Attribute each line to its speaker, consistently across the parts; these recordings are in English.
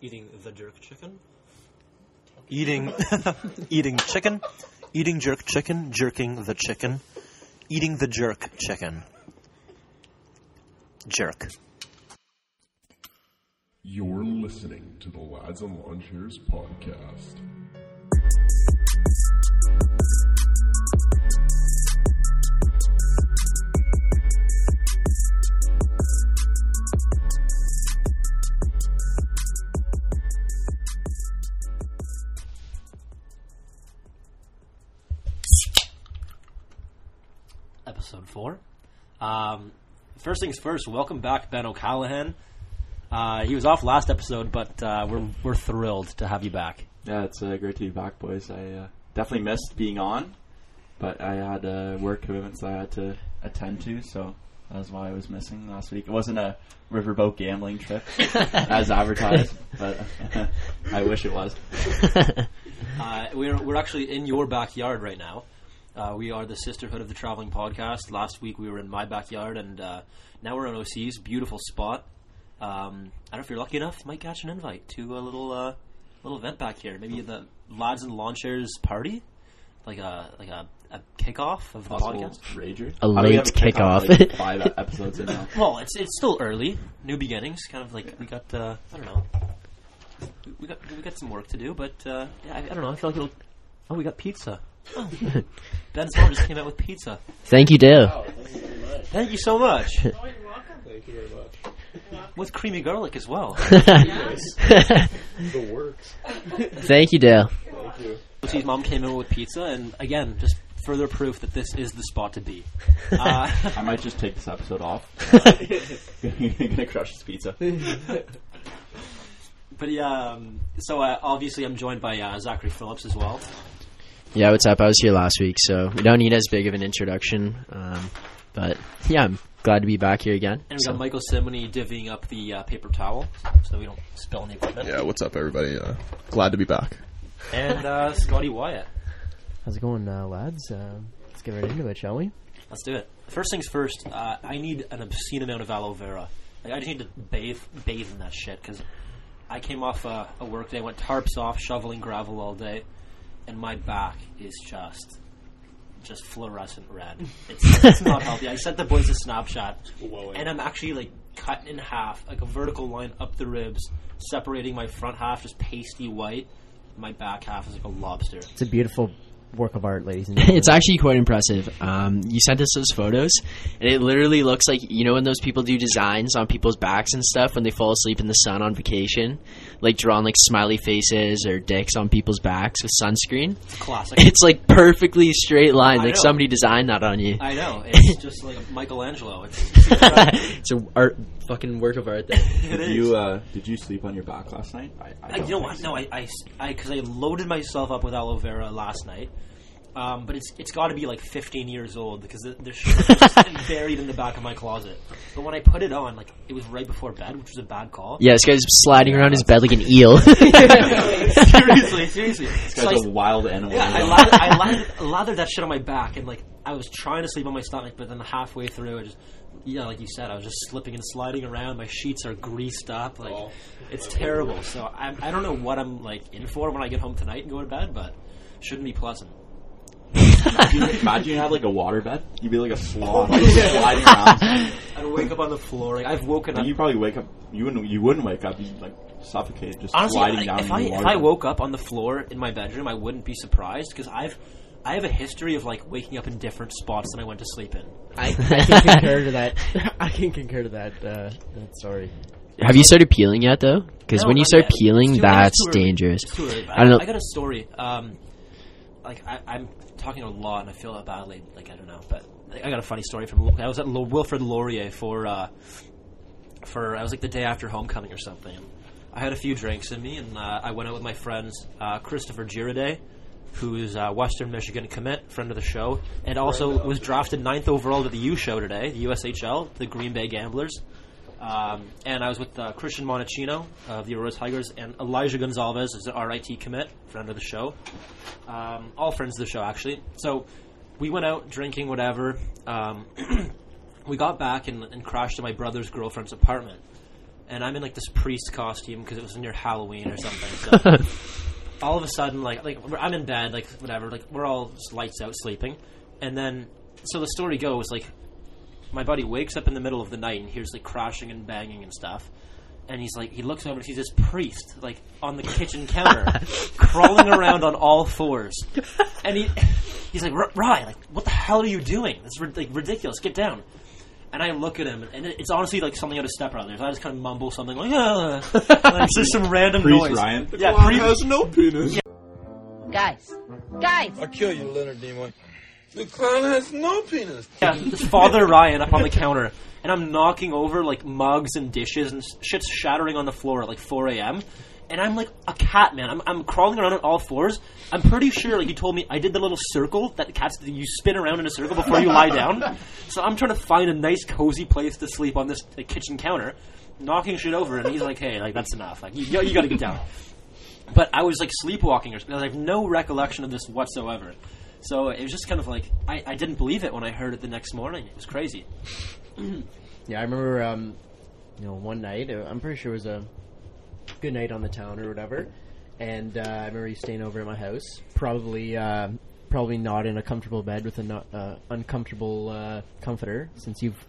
Speaker 1: eating the jerk chicken.
Speaker 2: Eating, eating chicken, eating jerk chicken, jerking the chicken, eating the jerk chicken. Jerk.
Speaker 3: You're listening to the Lads and Lawn Chairs podcast.
Speaker 1: First things first. Welcome back, Ben O'Callahan. Uh, he was off last episode, but uh, we're we're thrilled to have you back.
Speaker 4: Yeah, it's uh, great to be back, boys. I uh, definitely missed being on, but I had uh, work commitments I had to attend to, so that's why I was missing last week. It wasn't a riverboat gambling trip as advertised, but I wish it was.
Speaker 1: Uh, we're we're actually in your backyard right now. Uh, we are the Sisterhood of the Traveling Podcast. Last week we were in my backyard, and uh, now we're in OC's beautiful spot. Um, I don't know if you're lucky enough, you might catch an invite to a little uh, little event back here. Maybe the Lads and Lawn Chairs party, like a like a, a kickoff of the
Speaker 4: Possible
Speaker 1: podcast.
Speaker 4: rager.
Speaker 5: A
Speaker 4: How do we
Speaker 5: late
Speaker 4: have kickoff,
Speaker 5: kickoff.
Speaker 4: Like five episodes in now.
Speaker 1: Well, it's it's still early, new beginnings. Kind of like we got uh, I don't know, we, we got we got some work to do, but uh, yeah, I, I don't know. I feel like it'll. Oh, we got pizza. Oh. Ben's mom just came out with pizza.
Speaker 5: Thank you, Dale.
Speaker 1: Thank you so much. thank you very much With creamy garlic as well.
Speaker 3: The works.
Speaker 5: Thank you, Dale.
Speaker 1: Lucie's mom came in with pizza, and again, just further proof that this is the spot to be. Uh,
Speaker 4: I might just take this episode off. gonna crush this pizza.
Speaker 1: but yeah, um, so uh, obviously I'm joined by uh, Zachary Phillips as well.
Speaker 5: Yeah, what's up? I was here last week, so we don't need as big of an introduction. Um, but yeah, I'm glad to be back here again.
Speaker 1: And we
Speaker 5: So-
Speaker 1: got Michael Simony divvying up the uh, paper towel so we don't spill any equipment.
Speaker 3: Yeah, what's up, everybody? Uh, glad to be back.
Speaker 1: And uh, Scotty Wyatt.
Speaker 6: How's it going, uh, lads? Uh, let's get right into it, shall we?
Speaker 1: Let's do it. First things first, uh, I need an obscene amount of aloe vera. Like, I just need to bathe bathe in that shit because I came off a, a work day, went tarps off, shoveling gravel all day, and my back is just just fluorescent red. It's, it's not healthy. I sent the boys a snapshot, and I'm actually like cut in half, like a vertical line up the ribs, separating my front half just pasty white. My back half is like a lobster.
Speaker 6: It's a beautiful work of art, ladies and gentlemen.
Speaker 5: It's actually quite impressive. Um, you sent us those photos, and it literally looks like you know when those people do designs on people's backs and stuff when they fall asleep in the sun on vacation, like drawing like smiley faces or dicks on people's backs with sunscreen.
Speaker 1: Classic.
Speaker 5: It's like perfectly straight lines,
Speaker 1: I
Speaker 5: like
Speaker 1: know.
Speaker 5: somebody designed that on you.
Speaker 1: I know. It's just like Michelangelo. It's,
Speaker 5: it's a art, fucking work of art. There.
Speaker 1: it
Speaker 4: Did
Speaker 1: is.
Speaker 4: you uh, did you sleep on your back last night? I, I
Speaker 1: I,
Speaker 4: don't
Speaker 1: you know what?
Speaker 4: so.
Speaker 1: No, I, I, I, because I loaded myself up with aloe vera last night. Um, but it's it's got to be like 15 years old because the, the shit is just buried in the back of my closet. But when I put it on, like it was right before bed, which was a bad call.
Speaker 5: Yeah, this guy's sliding around his bed like an eel.
Speaker 1: seriously, seriously.
Speaker 4: This
Speaker 1: So
Speaker 4: guy's
Speaker 1: I-
Speaker 4: a wild animal.
Speaker 1: Yeah, I lathered, I lathered, lathered that shit on my back, and like I was trying to sleep on my stomach, but then halfway through, I just, yeah, like you said, I was just slipping and sliding around. My sheets are greased up, like oh. it's terrible. So I, I don't know what I'm like in for when I get home tonight and go to bed, but shouldn't be pleasant.
Speaker 4: Imagine you had like a water bed. You'd be like a sloth, like, sliding around.
Speaker 1: I'd wake up on the floor. Like I've woken up.
Speaker 4: You probably wake up. You wouldn't. You wouldn't wake up. You'd like suffocate, just
Speaker 1: Honestly,
Speaker 4: sliding
Speaker 1: I-
Speaker 4: down.
Speaker 1: if
Speaker 4: in
Speaker 1: I
Speaker 4: the
Speaker 1: if I woke up on the floor in my bedroom, I wouldn't be surprised because I've I have a history of like waking up in different spots than I went to sleep in.
Speaker 6: I, I can concur to that. I can concur to that. Uh, that story.
Speaker 5: Have you started peeling yet, though? Because
Speaker 1: No,
Speaker 5: when you start
Speaker 1: yet.
Speaker 5: peeling,
Speaker 1: It's too- it's
Speaker 5: that's dangerous.
Speaker 1: It's too early.
Speaker 5: I don't know.
Speaker 1: I got a story. Um, like I, I'm talking a lot, and I feel badly. Like I don't know, but I got a funny story from. I was at Lo- Wilfrid Laurier for uh, for I was like the day after homecoming or something. I had a few drinks in me, and uh, I went out with my friends uh, Christopher Girardet, who's a Western Michigan commit, friend of the show, and also was drafted ninth overall to the U show today, the USHL, the Green Bay Gamblers. Um, and I was with uh, Christian Monachino of the Aurora Tigers and Elijah Gonzalez is an RIT commit, friend of the show. Um, all friends of the show, actually. So we went out drinking, whatever. Um, we got back and, and crashed at my brother's girlfriend's apartment. and I'm in like this priest costume because it was near Halloween or something. So all of a sudden, like like I'm in bed, like whatever, like we're all just lights out sleeping, and then so the story goes like my buddy wakes up in the middle of the night and hears like crashing and banging and stuff. And he's like, he looks over and sees this priest like on the kitchen counter, crawling around on all fours, and he he's like, Rye, like, what the hell are you doing? Rid- like ridiculous. Get down. And I look at him, and it's honestly like something out of Step Brothers. I just kind of mumble something like, ah. like it's just some random
Speaker 4: Priest
Speaker 1: noise.
Speaker 4: Ryan.
Speaker 1: Yeah,
Speaker 3: Clown
Speaker 1: priest,
Speaker 3: has no penis.
Speaker 7: Guys, guys,
Speaker 8: I'll kill you, Leonard Nimoy. The clown has no penis.
Speaker 1: Yeah, this Father Ryan up on the counter, and I'm knocking over like mugs and dishes and shit's shattering on the floor at like 4 a.m. And I'm like a cat, man. I'm, I'm crawling around on all fours. I'm pretty sure, like you told me, I did the little circle that the cats do. You spin around in a circle before you lie down. So I'm trying to find a nice, cozy place to sleep on this like, kitchen counter, knocking shit over. And he's like, "Hey, like that's enough. Like you, you got to get down." But I was like sleepwalking, or something. I have no recollection of this whatsoever. So it was just kind of like I, I didn't believe it when I heard it the next morning. It was crazy.
Speaker 6: Yeah, I remember, um, you know, one night. I'm pretty sure it was a good night on the town or whatever, and uh, I remember you staying over at my house. Probably, uh, probably not in a comfortable bed with an uh, uncomfortable uh, comforter, since you've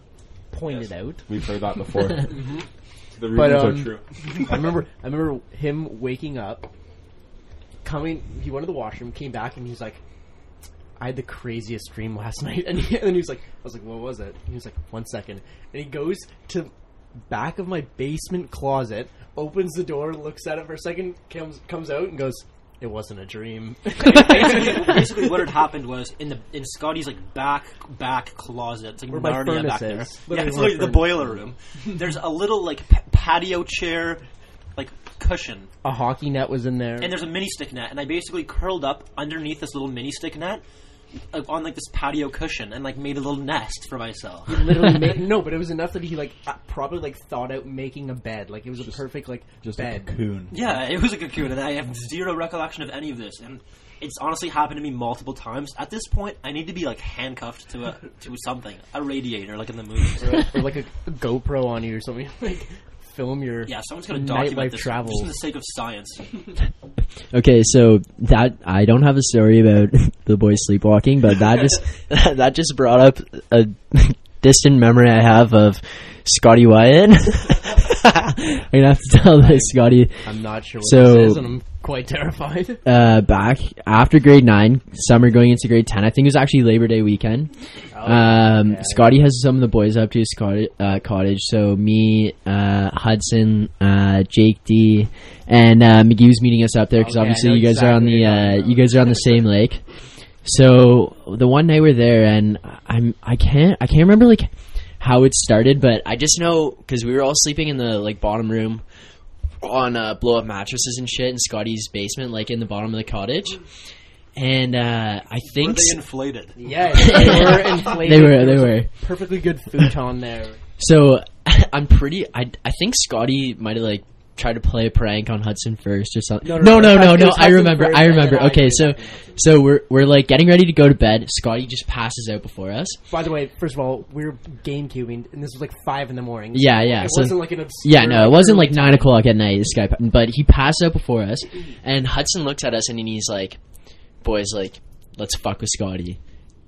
Speaker 6: pointed out.
Speaker 4: We've heard that before. The
Speaker 6: But,
Speaker 4: rumors
Speaker 6: um,
Speaker 4: are true.
Speaker 6: I remember, I remember him waking up, coming. He went to the washroom, came back, and he's like, "I had the craziest dream last night." And, he, and then he was like, "I was like, what was it?" He was like, "One second. And he goes to back of my basement closet, opens the door, looks at it for a second, comes comes out, and goes, "It wasn't a dream."
Speaker 1: basically, basically what had happened was in the in Scotty's like back back closet, it's like
Speaker 6: Where
Speaker 1: Narnia back there.
Speaker 6: is.
Speaker 1: Yeah, it's like the boiler room. There's a little like pa- patio chair, like cushion,
Speaker 6: a hockey net was in there.
Speaker 1: and there's a mini stick net, and I basically curled up underneath this little mini stick net. Uh, On like this patio cushion and like made a little nest for myself.
Speaker 6: literally made, no, but it was enough that he like probably like thought out making a bed. Like it was a perfect like
Speaker 4: Just a
Speaker 6: bed.
Speaker 4: cocoon.
Speaker 1: Yeah, it was a cocoon, and I have zero recollection of any of this. And it's honestly happened to me multiple times. At this point, I need to be like handcuffed to a to something, a radiator, like in the movies.
Speaker 6: or like a, a GoPro on you or something. Like film your
Speaker 1: Yeah, someone's gonna document
Speaker 6: nightlife
Speaker 1: this
Speaker 6: travels.
Speaker 1: just for the sake of science.
Speaker 5: Okay, so that I don't have a story about the boy sleepwalking, but that just that just brought up a distant memory I have of Scotty Wyatt. I'm gonna have to tell this, Scotty.
Speaker 6: I'm not sure what
Speaker 5: So-
Speaker 6: this is, and I'm quite terrified.
Speaker 5: Uh, back after grade nine, summer going into grade ten. I think it was actually Labor Day weekend. Um,
Speaker 6: okay.
Speaker 5: Scotty has some of the boys up to his cottage, uh, cottage. So me, uh, Hudson, uh, Jake D, and uh, McGee's meeting us up there because
Speaker 6: Okay,
Speaker 5: obviously you guys are on the uh, you guys are on the same lake. So the one night we're there, and I'm I can't I can't remember like how it started, but I just know because we were all sleeping in the like bottom room on uh, blow up mattresses and shit in Scotty's basement, like in the bottom of the cottage. And uh, I
Speaker 1: Were
Speaker 5: think
Speaker 1: they inflated?
Speaker 6: Yeah, they were inflated.
Speaker 5: they were they were.
Speaker 6: perfectly good futon there.
Speaker 5: So I'm pretty. I I think Scotty might have like tried to play a prank on Hudson first or something.
Speaker 6: No,
Speaker 5: No,
Speaker 6: no,
Speaker 5: no,
Speaker 6: no,
Speaker 5: no, no. I remember. I remember.
Speaker 6: then I
Speaker 5: Okay, so so we're we're like getting ready to go to bed. Scotty just passes out before us.
Speaker 6: By the way, first of all, we were game cubing, and this was like five in the morning.
Speaker 5: Yeah, yeah.
Speaker 6: It
Speaker 5: so-
Speaker 6: wasn't like an obscure.
Speaker 5: Yeah, no, it wasn't like nine o'clock at night. This guy, but he passed out before us, and Hudson looks at us and he's like, "Boys, like, let's fuck with Scotty,"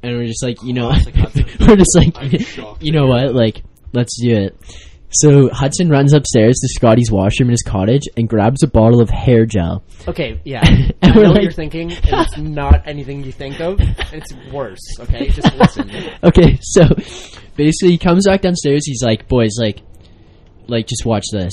Speaker 5: and we're just like, you know, we're just like, you know what, like, let's do it. So Hudson runs upstairs to Scotty's washroom in his cottage and grabs a bottle of hair gel.
Speaker 6: Okay, yeah. I know
Speaker 5: we're
Speaker 6: what
Speaker 5: like-
Speaker 6: you're thinking, and it's not anything you think of. It's worse. Okay, just listen.
Speaker 5: Okay, so basically he comes back downstairs. He's like, "Boys, like, like just watch this."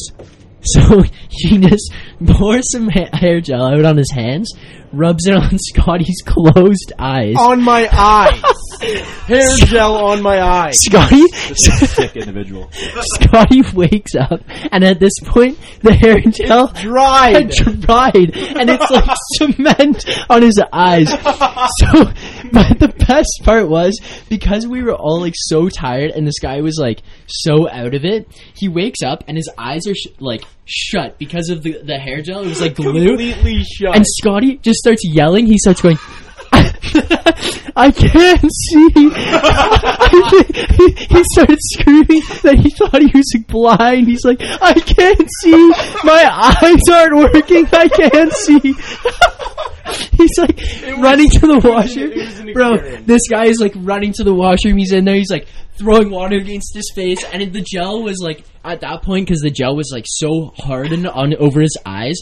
Speaker 5: So he just pours some ha- hair gel out on his hands, rubs it on Scotty's closed eyes.
Speaker 6: on my eyes, hair gel on my eyes.
Speaker 5: Scotty,
Speaker 4: Sick individual.
Speaker 5: Scotty wakes up, and at this point, the hair gel
Speaker 6: Dried.
Speaker 5: had dried, and it's like cement on his eyes. So, but the best part was because we were all like so tired, and this guy was like so out of it. He wakes up, and his eyes are sh- like shut because of the the hair gel. It was like glue.
Speaker 6: Completely shut.
Speaker 5: And Scotty just starts yelling. He starts going. Ah, I can't see. I can't- he, he started screaming that he thought he was blind. He's like, I can't see. My eyes aren't working. I can't see. He's like running to the washroom.
Speaker 6: it was an
Speaker 5: Bro, this guy is like running to the washroom. He's in there. He's like throwing water against his face, and the gel was like at that point because the gel was like so hardened on over his eyes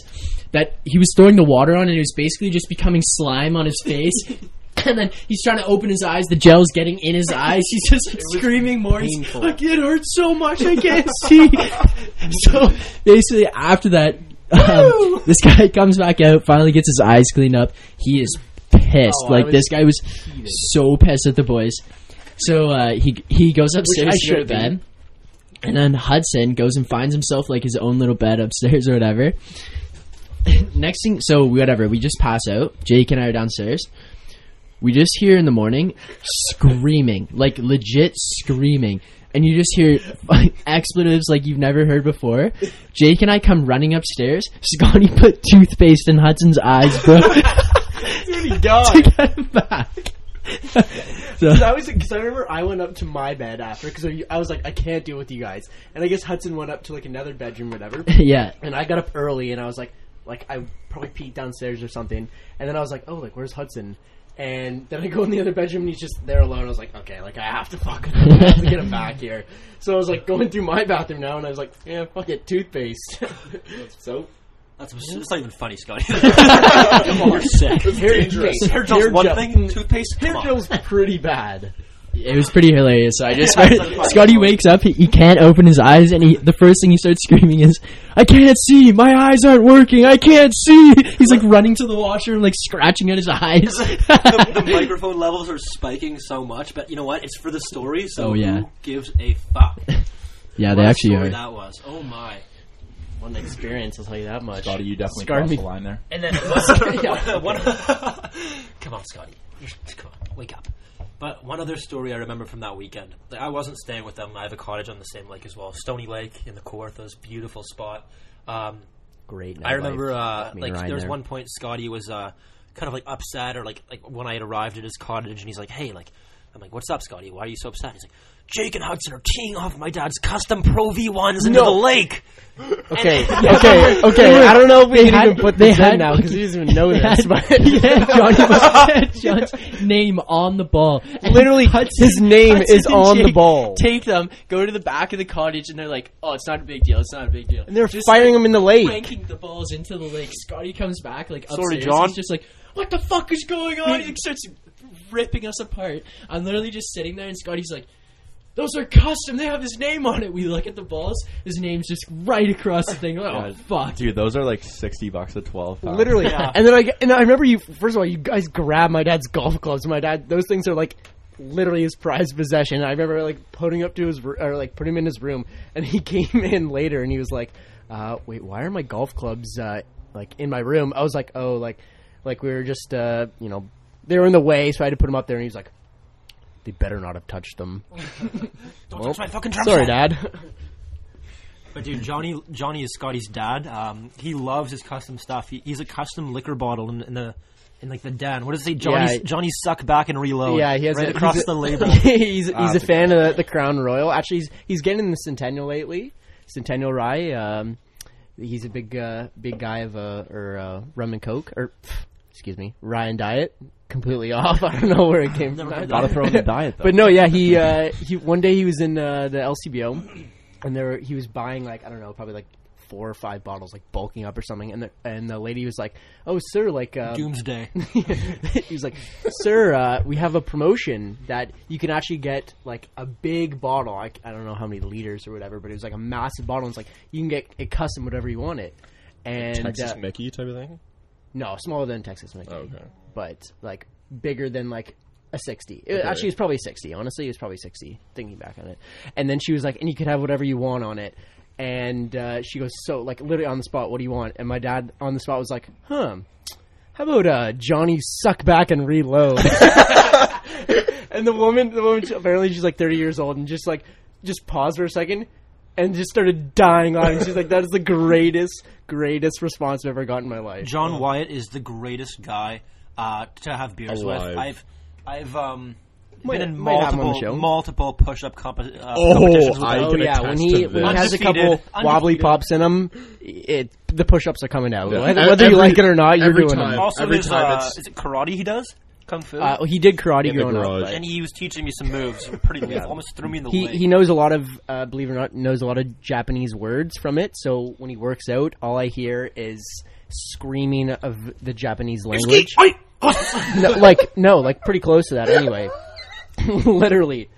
Speaker 5: that he was throwing the water on, and it was basically just becoming slime on his face. And then he's trying to open his eyes. The gel's getting in his eyes. He's just like, screaming more. He's like, it hurts so much. I can't see. so basically, after that, um, this guy comes back out. Finally, gets his eyes cleaned up. He is pissed.
Speaker 6: Oh,
Speaker 5: like this guy was so pissed at the boys. So uh, he he goes upstairs to go bed, and then Hudson goes and finds himself like his own little bed upstairs or whatever. Next thing, so whatever, we just pass out. Jake and I are downstairs. We just hear in the morning screaming, like legit screaming. And you just hear expletives like you've never heard before. Jake and I come running upstairs. Scotty put toothpaste in Hudson's eyes, bro. Dude, to get him back. so,
Speaker 6: Cause I was because I remember I went up to my bed after because I, I was like I can't deal with you guys and I guess Hudson went up to like another bedroom whatever
Speaker 5: yeah,
Speaker 6: and I got up early and I was like like I probably peed downstairs or something and then I was like oh like where's Hudson and then I go in the other bedroom and he's just there alone I was like okay like I have to fuck him I have to get him back here so I was like going through my bathroom now and I was like yeah fuck it toothpaste so
Speaker 1: That's, that's not even funny, Scotty. Come on, You're sick.
Speaker 6: hair,
Speaker 3: dangerous.
Speaker 6: okay,
Speaker 1: Hair gel's
Speaker 6: hair
Speaker 1: one
Speaker 6: gel-
Speaker 1: thing, toothpaste.
Speaker 6: hair
Speaker 1: Come on.
Speaker 6: gel's pretty bad
Speaker 5: it was pretty hilarious. So I just Scotty wakes up, he, he can't open his eyes, and he the first thing he starts screaming is, "I can't see! My eyes aren't working! I can't see!" He's like running to the washroom, like scratching at his eyes.
Speaker 1: the, the microphone levels are spiking so much, but you know what? It's for the story, so
Speaker 5: Oh, yeah.
Speaker 1: who gives a fuck?
Speaker 5: yeah,
Speaker 1: What
Speaker 5: they
Speaker 1: a
Speaker 5: actually
Speaker 1: story
Speaker 5: are.
Speaker 1: that was. Oh my.
Speaker 6: one experience I'll tell you that much
Speaker 4: Scotty, you definitely
Speaker 6: Scarred
Speaker 4: crossed
Speaker 6: me.
Speaker 4: the line there.
Speaker 1: And then one, one, come on, Scotty, come on, wake up. But one other story I remember from that weekend. Like, I wasn't staying with them. I have a cottage on the same lake as well, Stony Lake in the Kawarthas, beautiful spot. Um,
Speaker 6: great
Speaker 1: I remember uh, like there was
Speaker 6: there.
Speaker 1: one point Scotty was uh, kind of like upset or like like when I had arrived at his cottage and he's like, hey, like I'm like, what's up, Scotty? Why are you so upset? He's like, Jake and Hudson are teeing off my dad's custom Pro V ones into
Speaker 6: No.
Speaker 1: the lake.
Speaker 6: Okay, okay, okay. I don't know if we can even put
Speaker 5: they
Speaker 6: this in now because he doesn't even know this.
Speaker 5: had-
Speaker 6: But
Speaker 5: yeah, Johnny had John's name on the ball. And
Speaker 6: Literally, his name
Speaker 5: Hudson
Speaker 6: is
Speaker 5: and
Speaker 6: on the
Speaker 5: Jake
Speaker 6: ball.
Speaker 5: Take them, go to the back of the cottage, and they're like, "Oh, it's not a big deal. It's not a big deal."
Speaker 6: and they're
Speaker 5: Just,
Speaker 6: firing
Speaker 5: like,
Speaker 6: him in the lake.
Speaker 5: cranking the balls into the lake. Scotty comes back like upstairs.
Speaker 2: Sorry, John.
Speaker 5: He's just like, "What the fuck is going on?" He starts ripping us apart. I'm literally just sitting there, and Scotty's like. Those are custom. They have his name on it. We look at the balls. His name's just right across the thing. Like, oh
Speaker 4: Yeah.
Speaker 5: fuck!
Speaker 4: Dude, those are like sixty bucks a twelve. pound.
Speaker 6: Literally, and then I and I remember you. First of all, you guys grabbed my dad's golf clubs. My dad, those things are like literally his prized possession. I remember like putting up to his or like putting him in his room, and he came in later and he was like, uh, "Wait, why are my golf clubs uh, like in my room?" I was like, "Oh, like like we were just uh, you know they were in the way, so I had to put them up there." And he was like, "They better not have touched them."
Speaker 1: Don't touch my fucking drum
Speaker 6: Sorry,
Speaker 1: set.
Speaker 6: Dad.
Speaker 1: But dude, Johnny Johnny is Scotty's dad. Um, he loves his custom stuff. He, he's a custom liquor bottle in, in the in like the den. What does it say? Johnny's
Speaker 6: Yeah.
Speaker 1: Johnny's suck back and reload.
Speaker 6: Yeah, he has
Speaker 1: right
Speaker 6: a,
Speaker 1: across
Speaker 6: he's a-
Speaker 1: the label.
Speaker 6: he's he's
Speaker 4: Ah,
Speaker 6: a fan of the, the Crown Royal. Actually, he's he's getting the Centennial lately. Centennial Rye. Um, he's a big uh, big guy of uh, or uh, rum and coke or pff, excuse me, Ryan diet. Completely off. I don't know where it came from.
Speaker 4: Gotta throw in the diet though.
Speaker 6: But no, yeah, he uh, he one day he was in uh, the LCBO, and there he was buying like I don't know, probably like four or five bottles, like bulking up or something. And the and the lady was like, "Oh, sir, like uh,
Speaker 1: Doomsday.
Speaker 6: he was like, "Sir, uh, we have a promotion that you can actually get like a big bottle. I, I don't know how many liters or whatever, but it was like a massive bottle. And it's like you can get it custom whatever you want it. And
Speaker 2: Texas
Speaker 6: uh,
Speaker 2: Mickey type of thing.
Speaker 6: No, smaller than Texas Mickey,
Speaker 2: Oh, okay.
Speaker 6: but like bigger than like a 60. It- Actually, it's probably 60. Honestly, it was probably 60, thinking back on it. And then she was like, and you could have whatever you want on it. And uh, she goes, so, like, literally on the spot, what do you want? And my dad on the spot was like, huh, how about uh, Johnny suck back and reload? and the woman, the woman, apparently she's like 30 years old and just like, just pause for a second and just started dying on it. She's like, that is the greatest, greatest response I've ever gotten in my life.
Speaker 1: John Wyatt is the greatest guy uh, to have beers
Speaker 2: Alive.
Speaker 1: with. I've I've um
Speaker 6: Might-
Speaker 1: been in
Speaker 6: might have him on the
Speaker 1: multiple
Speaker 6: show.
Speaker 1: multiple push-up comp- uh,
Speaker 9: Oh,
Speaker 1: competitions with
Speaker 9: I
Speaker 1: him.
Speaker 6: Oh
Speaker 9: can
Speaker 6: yeah, when
Speaker 9: attest
Speaker 6: he
Speaker 9: to
Speaker 6: when he
Speaker 9: this.
Speaker 6: has a couple
Speaker 1: Undefeated.
Speaker 6: wobbly
Speaker 1: Undefeated.
Speaker 6: pops in him, it the push-ups are coming out.
Speaker 9: Yeah.
Speaker 6: Whether,
Speaker 9: Every-
Speaker 6: whether you like it or not, you're
Speaker 9: every
Speaker 6: doing
Speaker 9: time.
Speaker 6: them.
Speaker 1: Also,
Speaker 9: Every
Speaker 1: his,
Speaker 9: time
Speaker 1: uh,
Speaker 9: it's-
Speaker 1: is it karate he does? Kung fu.
Speaker 6: Uh, he did karate
Speaker 9: In the
Speaker 6: growing up. but
Speaker 1: and he was teaching me some moves. Pretty lethal. Almost threw me in the
Speaker 6: He
Speaker 1: leg.
Speaker 6: he knows a lot of uh, believe it or not knows a lot of Japanese words from it. So when he works out, all I hear is screaming of the Japanese language. no, like no, like pretty close to that. Anyway, literally,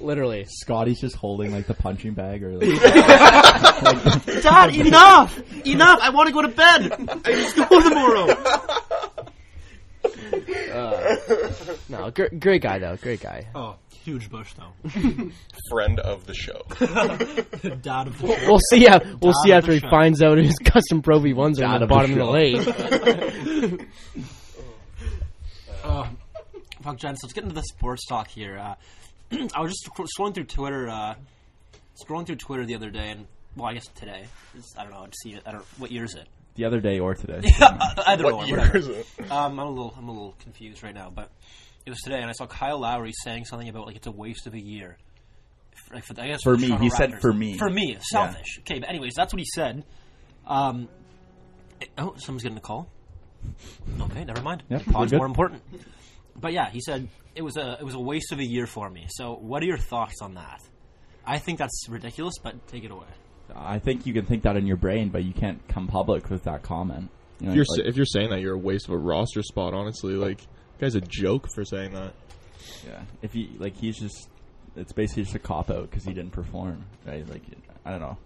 Speaker 6: literally.
Speaker 4: Scotty's just holding like the punching bag or like,
Speaker 1: Dad, enough! Enough! I want to go to bed! I need to go tomorrow!
Speaker 6: No, gr- great guy though. Great guy.
Speaker 1: Oh, huge bush though.
Speaker 9: Friend of the show.
Speaker 1: Dad of
Speaker 6: We'll see. Yeah, we'll see
Speaker 1: Dad of
Speaker 6: after he
Speaker 1: show.
Speaker 6: finds out his custom Pro V ones are
Speaker 4: Dad
Speaker 6: in the bottom of the lake.
Speaker 1: Uh, fuck, Jen. So let's get into the sports talk here. Uh, I was just scrolling through Twitter, uh, scrolling through Twitter the other day, and well, I guess today. It's, I don't know. I'd see it. I don't. What year is it?
Speaker 4: The other day or today.
Speaker 1: Either or,
Speaker 9: What year
Speaker 1: whatever.
Speaker 9: is it?
Speaker 1: Um, I'm a little, I'm a little confused right now, but it was today, and I saw Kyle Lowry saying something about like it's a waste of a year. For, like, for, I guess
Speaker 4: For
Speaker 1: the
Speaker 4: me.
Speaker 1: Toronto
Speaker 4: He said
Speaker 1: Raptors.
Speaker 4: for me.
Speaker 1: For me, selfish. Okay, but anyways, that's what he said. Um, oh, someone's getting a call. Okay, never mind.
Speaker 4: Yep,
Speaker 1: Pod's
Speaker 4: we're good.
Speaker 1: more important. But yeah, he said it was a it was a waste of a year for me. So, what are your thoughts on that? I think that's ridiculous, but take it away.
Speaker 4: I think you can think that in your brain, but you can't come public with that comment. You know,
Speaker 9: If you're,
Speaker 4: like-
Speaker 9: sa- if you're saying that, you're a waste of a roster spot. Honestly, like, guy's a joke for saying that.
Speaker 4: Yeah, if he like he's just it's basically just a cop out because he didn't perform, right? Like I don't know.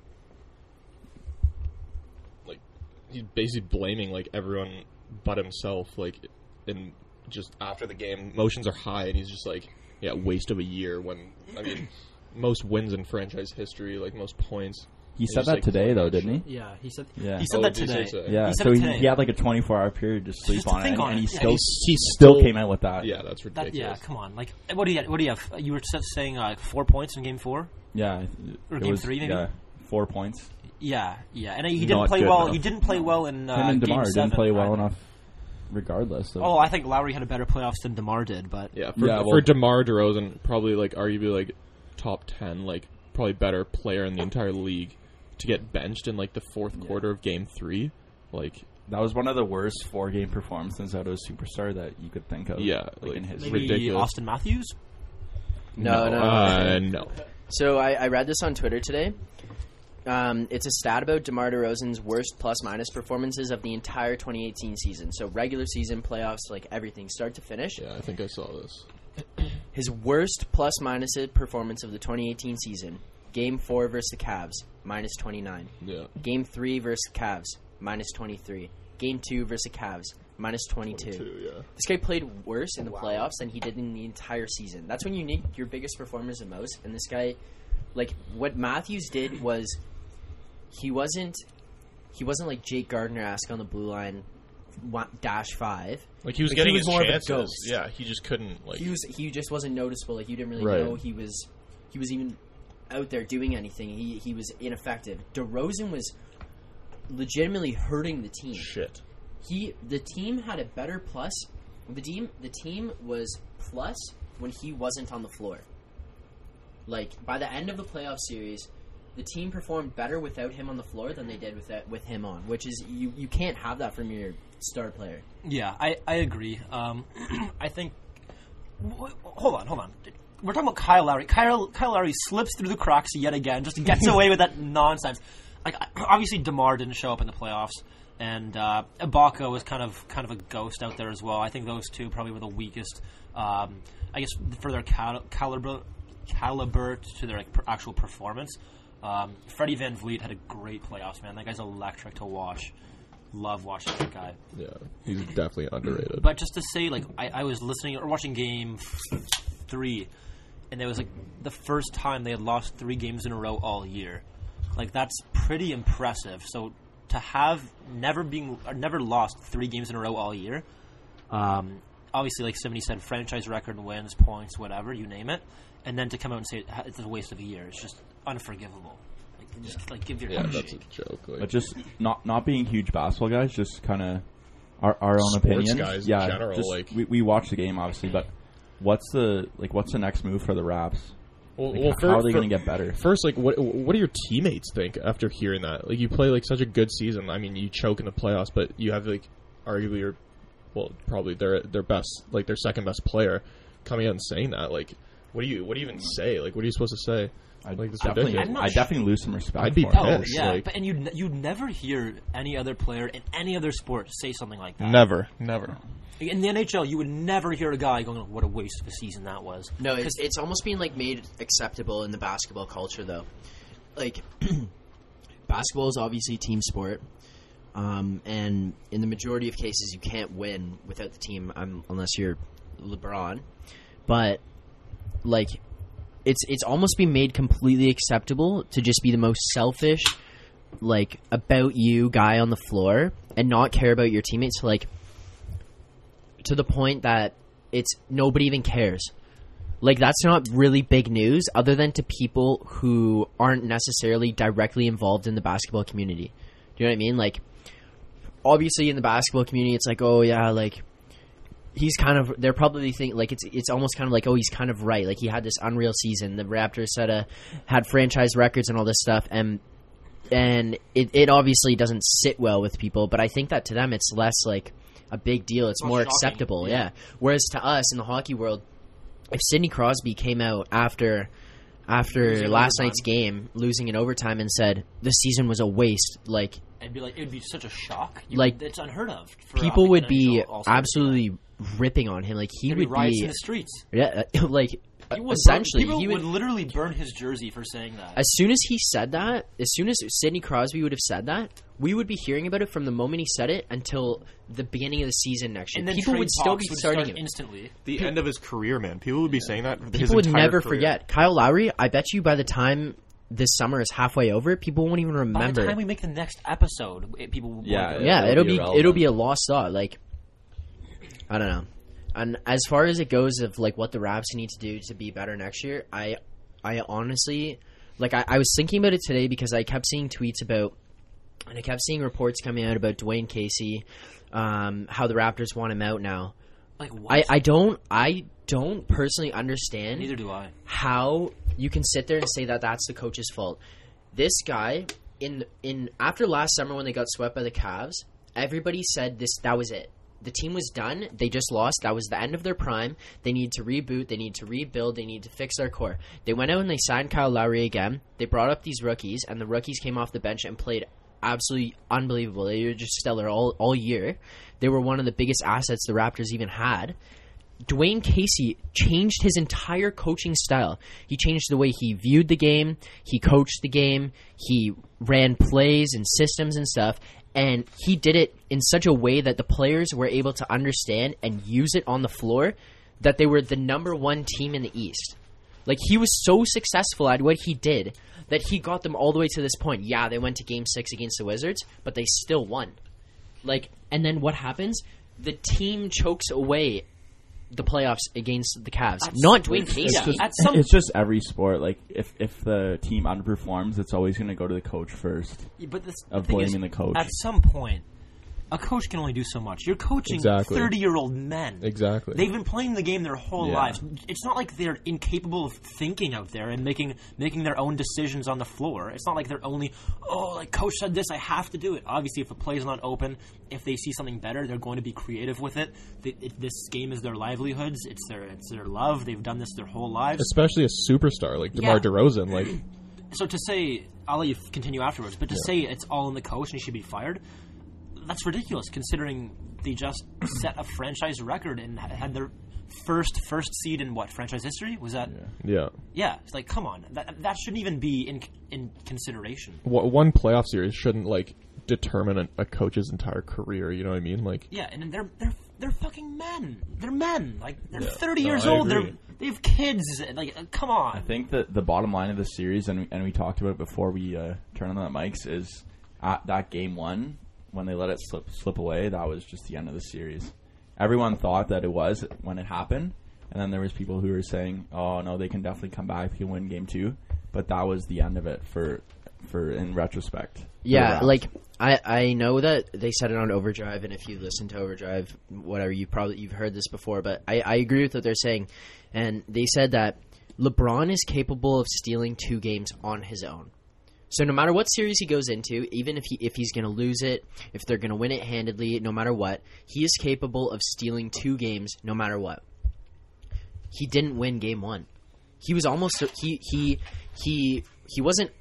Speaker 9: Like, he's basically blaming like everyone but himself. Like, and just after the game, emotions are high, and he's just like, yeah, waste of a year. When I mean, most wins in franchise history, like most points.
Speaker 4: He said that
Speaker 9: like,
Speaker 4: today though, didn't he?
Speaker 1: Yeah, he said
Speaker 4: Yeah.
Speaker 1: he said
Speaker 9: Oh,
Speaker 1: that
Speaker 9: did he say
Speaker 1: today.
Speaker 9: so?
Speaker 4: Yeah,
Speaker 1: he said
Speaker 4: so
Speaker 1: it
Speaker 4: he,
Speaker 1: today.
Speaker 4: he had like a 24 hour period to sleep
Speaker 1: Just to
Speaker 4: on it,
Speaker 1: think
Speaker 4: and,
Speaker 1: on
Speaker 4: and
Speaker 1: it.
Speaker 4: he
Speaker 1: Yeah,
Speaker 4: still
Speaker 9: He's, he's
Speaker 4: still
Speaker 9: still
Speaker 4: came out with that.
Speaker 9: Yeah, that's
Speaker 1: That,
Speaker 9: ridiculous.
Speaker 1: yeah, come on. Like, what do you what do you have? You were s- saying uh, four points in game four.
Speaker 4: Yeah,
Speaker 1: Or
Speaker 4: it
Speaker 1: game
Speaker 4: was-
Speaker 1: three, maybe?
Speaker 4: Yeah, four points.
Speaker 1: Yeah, yeah, and he didn't
Speaker 4: Not
Speaker 1: play
Speaker 4: good
Speaker 1: well.
Speaker 4: enough.
Speaker 1: He didn't play well in uh,
Speaker 4: Him and
Speaker 1: game
Speaker 4: Demar
Speaker 1: seven.
Speaker 4: didn't play well
Speaker 1: either.
Speaker 4: enough, regardless. Of,
Speaker 1: Oh, I think Lowry had a better playoffs than Demar did, but
Speaker 9: Yeah, for,
Speaker 4: Yeah, well-
Speaker 9: for Demar Derozan, probably like arguably like top ten, like probably better player in the entire league to get benched in like the fourth quarter of Game Three, like
Speaker 4: that was one of the worst four game performances out of a superstar that you could think of.
Speaker 9: Yeah,
Speaker 4: like,
Speaker 9: like,
Speaker 4: in his
Speaker 1: maybe
Speaker 9: ridiculous.
Speaker 1: Auston Matthews.
Speaker 5: No, no.
Speaker 9: uh, no.
Speaker 5: So I, I read this on Twitter today. Um, it's a stat about DeMar DeRozan's worst plus minus performances of the entire 2018 season. So regular season, playoffs, like everything, start to finish.
Speaker 9: Yeah, I think I saw this.
Speaker 5: His worst plus minus performance of the 2018 season: Game four versus the Cavs, minus 29.
Speaker 9: Yeah,
Speaker 5: Game three versus the Cavs, minus 23. Game two versus the Cavs, minus 22.
Speaker 9: yeah.
Speaker 5: This guy played worse in the playoffs than he did in the entire season. That's when you need your biggest performers the most. And this guy, like, what Matthews did was he wasn't he wasn't like Jake Gardiner ask on the blue line dash five.
Speaker 9: Like he was
Speaker 5: Like,
Speaker 9: getting
Speaker 5: he was
Speaker 9: his
Speaker 5: more of a ghost.
Speaker 9: Yeah, he just couldn't like.
Speaker 5: He was he just wasn't noticeable. Like you didn't really
Speaker 9: Right.
Speaker 5: know he was he was even out there doing anything. He he was ineffective. DeRozan was legitimately hurting the team.
Speaker 9: shit.
Speaker 5: he the team had a better plus. The team the team was plus when he wasn't on the floor. Like by the end of the playoff series, the team performed better without him on the floor than they did with that, with him on, which is you you can't have that from your star player.
Speaker 1: Yeah, I, I agree. Um, I think. w- Hold on, hold on. We're talking about Kyle Lowry. Kyle, Kyle Lowry slips through the cracks yet again, just gets away with that nonsense. Like obviously, Demar didn't show up in the playoffs, and uh, Ibaka was kind of kind of a ghost out there as well. I think those two probably were the weakest. Um, I guess for their cal- caliber caliber to their like, per- actual performance. Um, Freddie VanVleet had a great playoffs, man. That guy's electric to watch. Love watching that guy.
Speaker 9: Yeah, he's definitely underrated.
Speaker 1: But just to say, like, I, I was listening or watching game three, and it was like the first time they had lost three games in a row all year. Like, that's pretty impressive. So to have never being or never lost three games in a row all year, um, obviously, like Simony said, franchise record wins, points, whatever you name it, and then to come out and say it's a waste of a year, it's just unforgivable. Like, just like give your
Speaker 9: yeah,
Speaker 1: head a
Speaker 9: that's a joke. Like,
Speaker 4: But just not not being huge basketball guys, just kind of our our own
Speaker 9: Sports
Speaker 4: opinion.
Speaker 9: guys in
Speaker 4: yeah,
Speaker 9: general,
Speaker 4: just-
Speaker 9: like-
Speaker 4: we we watch the game obviously, but what's the like? What's the next move for the Raps?
Speaker 9: Well,
Speaker 4: Like,
Speaker 9: well,
Speaker 4: how
Speaker 9: fir-
Speaker 4: are they going to get better?
Speaker 9: First, like, what what do your teammates think after hearing that? Like, you play like such a good season. I mean, you choke in the playoffs, but you have like arguably your, well, probably their their best, like their second best player, coming out and saying that. Like, what do you what do you even say? Like, what are you supposed to say?
Speaker 4: I
Speaker 9: like, this
Speaker 4: definitely,
Speaker 9: ridiculous.
Speaker 4: I definitely lose some respect.
Speaker 9: I'd be
Speaker 4: for him.
Speaker 1: Oh
Speaker 9: pissed.
Speaker 1: yeah,
Speaker 9: like-
Speaker 1: but and you you never hear any other player in any other sport say something like that.
Speaker 9: Never, never.
Speaker 1: In the NHL, you would never hear a guy going, "What a waste of a season that was."
Speaker 5: No, it's, it's almost being like made acceptable in the basketball culture, though. Like, basketball is obviously a team sport, um, and in the majority of cases, you can't win without the team, um, unless you're LeBron. But like, it's it's almost been made completely acceptable to just be the most selfish, like about you guy on the floor, and not care about your teammates. So, Like, to the point that it's nobody even cares. Like that's not really big news other than to people who aren't necessarily directly involved in the basketball community. Do you know what I mean? Like obviously in the basketball community it's like, "Oh yeah, like he's kind of they're probably think like it's it's almost kind of like, "Oh, he's kind of right. Like he had this unreal season. The Raptors had a had franchise records and all this stuff and and it, it obviously doesn't sit well with people, but I think that to them it's less like a big deal. It's
Speaker 1: More
Speaker 5: more
Speaker 1: shocking,
Speaker 5: acceptable,
Speaker 1: yeah.
Speaker 5: yeah. Whereas to us in the hockey world, if Sidney Crosby came out after after
Speaker 1: Losing
Speaker 5: last
Speaker 1: overtime.
Speaker 5: night's game, losing in overtime, and said the season was a waste, like
Speaker 1: It'd be like it'd be such a shock. You
Speaker 5: Like,
Speaker 1: it's unheard of. For,
Speaker 5: people would be absolutely ripping on him. Like he
Speaker 1: There'd be
Speaker 5: would
Speaker 1: riots
Speaker 5: be,
Speaker 1: in the streets.
Speaker 5: yeah, like
Speaker 1: would
Speaker 5: essentially
Speaker 1: burn, people
Speaker 5: he
Speaker 1: would,
Speaker 5: would.
Speaker 1: literally burn his jersey for saying that.
Speaker 5: As soon as he said that, as soon as Sidney Crosby would have said that, we would be hearing about it from the moment he said it until the beginning of the season next year.
Speaker 1: and then
Speaker 5: People would still be
Speaker 1: would
Speaker 5: starting
Speaker 1: start
Speaker 5: him.
Speaker 1: instantly.
Speaker 9: The end of his career, man. People would be saying that. his
Speaker 5: People would
Speaker 9: entire
Speaker 5: never
Speaker 9: career.
Speaker 5: forget. Kyle Lowry, I bet you by the time this summer is halfway over, people won't even remember.
Speaker 1: By the time we make the next episode, it, people will
Speaker 4: Yeah,
Speaker 1: will-
Speaker 5: yeah,
Speaker 4: it'll
Speaker 5: it'll
Speaker 4: be
Speaker 5: be it'll be a lost thought. Like, I don't know. And as far as it goes of like what the Raps need to do to be better next year, I, I honestly, like, I, I was thinking about it today because I kept seeing tweets about, and I kept seeing reports coming out about Dwane Casey, um, how the Raptors want him out now.
Speaker 1: like what?
Speaker 5: I, I don't I don't personally understand
Speaker 1: Neither do I.
Speaker 5: how you can sit there and say that that's the coach's fault. This guy in in after last summer when they got swept by the Cavs, everybody said this that was it. The team was done. They just lost. That was the end of their prime. They need to reboot. They need to rebuild. They need to fix their core. They went out and they signed Kyle Lowry again. They brought up these rookies, and the rookies came off the bench and played absolutely unbelievable. They were just stellar all all year. They were one of the biggest assets the Raptors even had. Dwane Casey changed his entire coaching style. He changed the way he viewed the game, he coached the game, he ran plays and systems and stuff, and he did it in such a way that the players were able to understand and use it on the floor that they were the number 1 team in the East. Like he was so successful at what he did that he got them all the way to this point. Yeah, they went to game 6 against the Wizards, but they still won. Like and then what happens? The team chokes away the playoffs against the Cavs. Not Dwane Casey.
Speaker 1: yeah,
Speaker 4: just,
Speaker 1: at some-
Speaker 4: it's just every sport. Like if if the team underperforms, it's always going to go to the coach first.
Speaker 1: But this,
Speaker 4: Of
Speaker 1: the thing is,
Speaker 4: blaming the coach.
Speaker 1: At some point, a coach can only do so much. You're coaching
Speaker 9: Exactly.
Speaker 1: thirty-year-old men.
Speaker 9: Exactly.
Speaker 1: They've been playing the game their whole
Speaker 4: Yeah.
Speaker 1: lives. It's not like they're incapable of thinking out there and making making their own decisions on the floor. It's not like they're only oh, like coach said this, I have to do it. Obviously, if the is not open, if they see something better, they're going to be creative with it. They, it this game is their livelihoods. It's their it's their love. They've done this their whole lives.
Speaker 9: Especially a superstar like DeMar
Speaker 1: Yeah.
Speaker 9: DeRozan. Like,
Speaker 1: So to say, I'll let you continue afterwards, but to say it's all in the coach and he should be fired, that's ridiculous considering they just set a franchise record and had their first first seed in what franchise history was that?
Speaker 9: yeah.
Speaker 1: Yeah, it's like come on, that that shouldn't even be in in consideration.
Speaker 9: Wha- One playoff series shouldn't like determine a, a coach's entire career. You know what I mean? Like,
Speaker 1: Yeah, and they're they're they're fucking men. They're men. Like they're
Speaker 9: Yeah.
Speaker 1: thirty
Speaker 9: No,
Speaker 1: years
Speaker 9: I
Speaker 1: old.
Speaker 9: agree.
Speaker 1: They're they have kids. Like uh, come on.
Speaker 4: I think that the bottom line of the series, and and we talked about it before we uh, turned on the mics, is at that game one when they let it slip slip away. That was just the end of the series. Everyone thought that it was when it happened, and then there was people who were saying, "Oh no, they can definitely come back. They can win game two. But that was the end of it for for in retrospect. for
Speaker 5: Yeah, like I I know that they said it on Overdrive, and if you listen to Overdrive, whatever you probably you've heard this before, but I, I agree with what they're saying, and they said that LeBron is capable of stealing two games on his own. So no matter what series he goes into, even if he if he's going to lose it, if they're going to win it handedly, no matter what, he is capable of stealing two games no matter what. He didn't win game 1. He was almost he he he he wasn't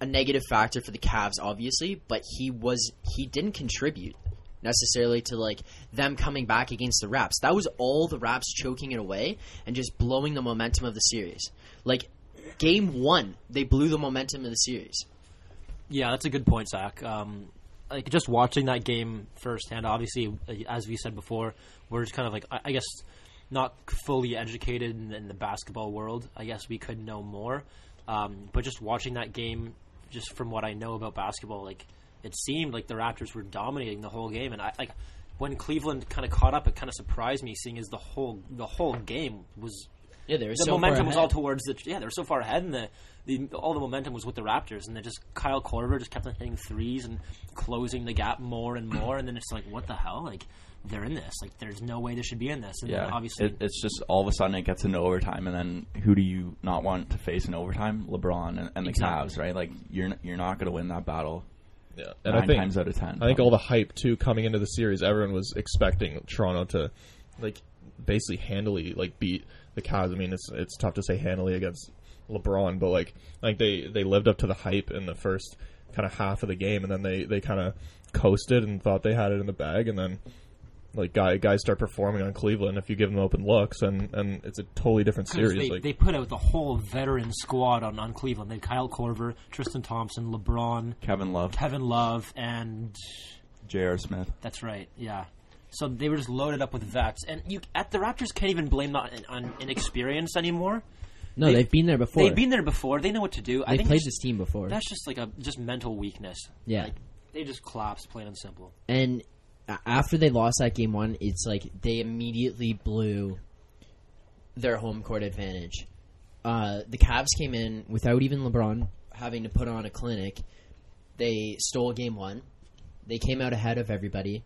Speaker 5: a negative factor for the Cavs, obviously, but he was he didn't contribute necessarily to like them coming back against the Raps. That was all the Raps choking it away and just blowing the momentum of the series. Like game one, they blew the momentum of the series.
Speaker 1: Yeah, that's a good point, Zach. Um, like just watching that game firsthand. Obviously, uh, as we said before, we're just kind of like I, guess not fully educated in, in the basketball world. I guess we could know more, um, but just watching that game, just from what I know about basketball, like it seemed like the Raptors were dominating the whole game, and I like when Cleveland kind of caught up. It kind of surprised me, seeing as the whole the whole game was
Speaker 5: Yeah, they were
Speaker 1: the
Speaker 5: so
Speaker 1: momentum
Speaker 5: far
Speaker 1: was all towards the yeah they were so far ahead and the, the all the momentum was with the Raptors and then just Kyle Korver just kept on hitting threes and closing the gap more and more and then it's like what the hell like they're in this like there's no way they should be in this and
Speaker 4: yeah,
Speaker 1: then obviously
Speaker 4: it, it's just all of a sudden it gets into overtime, and then who do you not want to face in overtime? LeBron and, and the
Speaker 1: Exactly.
Speaker 4: Cavs, right? Like you're you're not going to win that battle
Speaker 9: Yeah, and
Speaker 4: nine
Speaker 9: I think
Speaker 4: times out of ten.
Speaker 9: I think all the hype too coming into the series, everyone was expecting Toronto to like basically handily like beat the Cavs. I mean, it's it's tough to say handily against LeBron, but like like they they lived up to the hype in the first kind of half of the game, and then they they kind of coasted and thought they had it in the bag, and then like guy, guys start performing on Cleveland if you give them open looks, and and it's a totally different series.
Speaker 1: they,
Speaker 9: like
Speaker 1: they put out the whole veteran squad on, on Cleveland they had Kyle Korver Tristan Thompson LeBron
Speaker 4: Kevin Love,
Speaker 1: Kevin Love and
Speaker 4: J.R. Smith.
Speaker 1: That's right. Yeah. So they were just loaded up with vets, and you at the Raptors can't even blame that on, on inexperience anymore.
Speaker 5: No,
Speaker 1: They-
Speaker 5: they, have been there before.
Speaker 1: They've been there before. They know what to do. I
Speaker 5: They
Speaker 1: think
Speaker 5: played this team before.
Speaker 1: That's just like a just mental weakness.
Speaker 5: Yeah.
Speaker 1: Like, they just collapsed, plain and simple.
Speaker 5: And after they lost that game one, it's like they immediately blew their home court advantage. Uh, the Cavs came in without even LeBron having to put on a clinic. They stole game one. They came out ahead of everybody.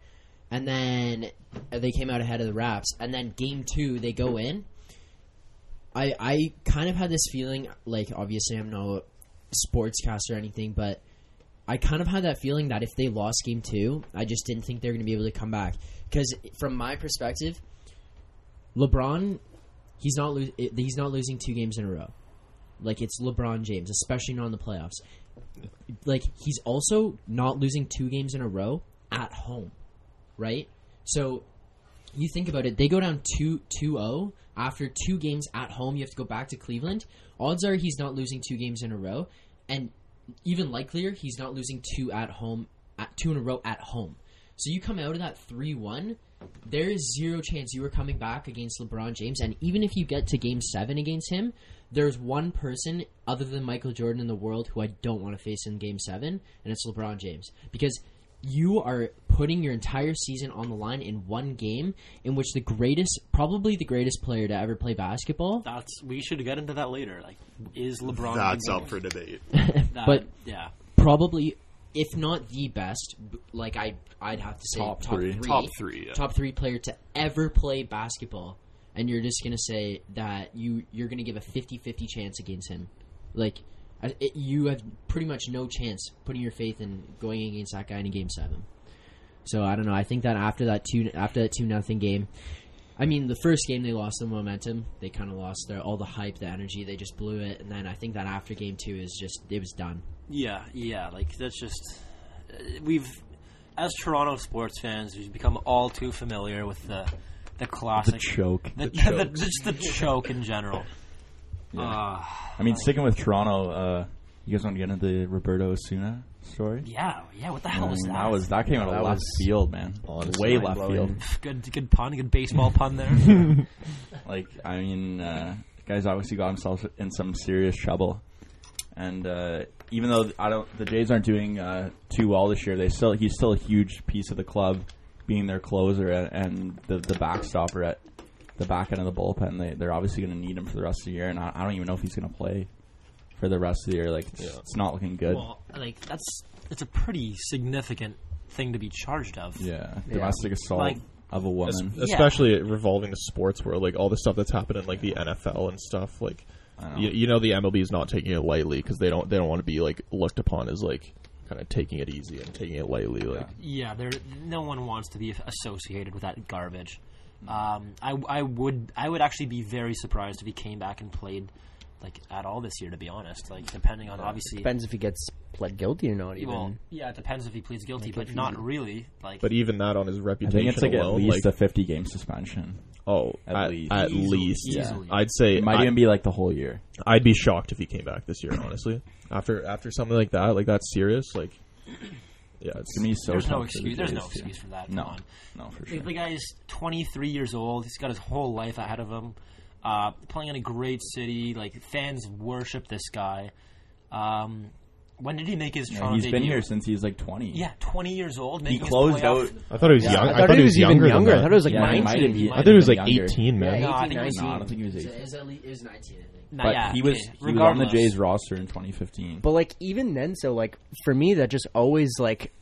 Speaker 5: And then they came out ahead of the Raps. And then game two, they go in. I, I kind of had this feeling, like, obviously I'm no sportscaster or anything, but I kind of had that feeling that if they lost game two, I just didn't think they were going to be able to come back. Because from my perspective, LeBron, he's not lo- he's not losing two games in a row. Like it's LeBron James, especially not in the playoffs. Like he's also not losing two games in a row at home, right? So you think about it, they go down 2 2-0 after two games at home. You have to go back to Cleveland. Odds are he's not losing two games in a row, and even likelier he's not losing two at home, at two in a row at home. So you come out of that three one, there is zero chance you are coming back against LeBron James. And even if you get to Game Seven against him, there's one person other than Michael Jordan in the world who I don't want to face in Game Seven, and it's LeBron James because you are putting your entire season on the line in one game in which the greatest, probably the greatest player to ever play basketball,
Speaker 1: That's we should get into that later. Like, is LeBron?
Speaker 9: that's up for debate.
Speaker 1: That-
Speaker 5: but-
Speaker 1: yeah,
Speaker 5: probably if not the best, like I I'd have to say
Speaker 4: Top
Speaker 5: top,
Speaker 4: three.
Speaker 5: three,
Speaker 9: Top three, yeah.
Speaker 5: top three player to ever play basketball, and you're just gonna say that you you're gonna give a 50-50 chance against him, like. I- It, you have pretty much no chance putting your faith in going against that guy in a game seven. So I don't know. I think that after that two after that two nothing game, I mean the first game they lost the momentum. They kind of lost their all the hype, the energy. They just blew it, and then I think that after game two is just it was done.
Speaker 1: yeah, yeah. Like that's just uh, we've as Toronto sports fans, we've become all too familiar with the the
Speaker 4: The
Speaker 1: classic
Speaker 4: choke.
Speaker 1: the,
Speaker 9: The
Speaker 1: yeah, the, just the choke in general.
Speaker 4: Yeah.
Speaker 1: Uh,
Speaker 4: I mean, sticking with Toronto, uh, you guys want to get into the Roberto Osuna story?
Speaker 1: yeah, yeah. What the hell
Speaker 4: I
Speaker 1: was
Speaker 4: mean,
Speaker 1: that?
Speaker 4: that was that came out
Speaker 2: That
Speaker 4: of left
Speaker 2: was
Speaker 4: field, man.
Speaker 2: honestly
Speaker 4: Way left
Speaker 2: mind-blowing.
Speaker 4: field.
Speaker 1: good, good pun, good baseball pun there.
Speaker 4: Like, I mean, uh, guy's obviously got himself in some serious trouble. And uh, even though I don't, the Jays aren't doing uh, too well this year. They still, he's still a huge piece of the club, being their closer and, and the the backstopper at the back end of the bullpen. They they're obviously going to need him for the rest of the year, and I, I don't even know if he's going to play for the rest of the year. Like it's,
Speaker 9: Yeah.
Speaker 4: it's not looking good.
Speaker 1: Well, like that's it's a pretty significant thing to be charged of.
Speaker 4: yeah, domestic assault
Speaker 1: Like-
Speaker 4: of a
Speaker 9: Es-
Speaker 4: woman.
Speaker 9: especially revolving the sports, world, like all the stuff that's happened in like the NFL and stuff. Like,
Speaker 4: know.
Speaker 9: you, you know, the MLB is not taking it lightly because they don't they don't want to be like looked upon as like kind of taking it easy and taking it lightly. Like,
Speaker 1: Yeah, there. No one wants to be associated with that garbage. Um, I, I would, I would actually be very surprised if he came back and played like at all this year. To be honest, like depending on obviously.
Speaker 6: it Depends if he gets pled guilty or not. Even
Speaker 1: Well, yeah, it depends if he pleads guilty,
Speaker 6: Like,
Speaker 1: but not really. Like,
Speaker 9: but even that on his reputation,
Speaker 4: I
Speaker 9: reputation
Speaker 4: think it's like
Speaker 9: alone,
Speaker 4: at least
Speaker 9: like,
Speaker 4: a 50 game suspension.
Speaker 9: oh,
Speaker 4: at
Speaker 9: at,
Speaker 4: least.
Speaker 9: at
Speaker 1: Easily-
Speaker 9: least,
Speaker 1: easily.
Speaker 9: I'd say
Speaker 4: It might
Speaker 9: I,
Speaker 4: even be like the whole year.
Speaker 9: I'd be shocked if he came back this year. Honestly, after after something like that, like that's serious. Like, yeah, it's
Speaker 4: It's gonna be so
Speaker 1: there's no
Speaker 4: tough for the
Speaker 1: excuse. There's no
Speaker 4: Jays, too.
Speaker 1: excuse for that.
Speaker 4: No, no, for
Speaker 1: The-
Speaker 4: sure.
Speaker 1: The guy's 23 years old. He's got his whole life ahead of him. Uh, playing in a great city. Like fans worship this guy. Um, when did he make his
Speaker 4: Yeah,
Speaker 1: Toronto
Speaker 4: he's been
Speaker 1: debut?
Speaker 4: here since he was like 20.
Speaker 1: Yeah, 20 years old.
Speaker 4: he
Speaker 1: making his
Speaker 4: closed out.
Speaker 9: I thought he was
Speaker 6: Yeah,
Speaker 9: young.
Speaker 6: I thought he was even
Speaker 9: younger.
Speaker 6: younger. I thought it was like
Speaker 4: Yeah,
Speaker 6: 19.
Speaker 4: have-
Speaker 9: I
Speaker 4: might
Speaker 9: thought he was
Speaker 4: have
Speaker 9: like
Speaker 4: been younger.
Speaker 9: 18, man.
Speaker 1: No, I
Speaker 6: 18,
Speaker 1: think it was.
Speaker 4: No, I don't think he was 18.
Speaker 5: it, is it, was 19, I think.
Speaker 1: Nah,
Speaker 4: But
Speaker 1: yeah,
Speaker 4: he was
Speaker 1: okay,
Speaker 4: he was on the. Jays roster in 2015.
Speaker 6: But like even then, so like for me, that just always like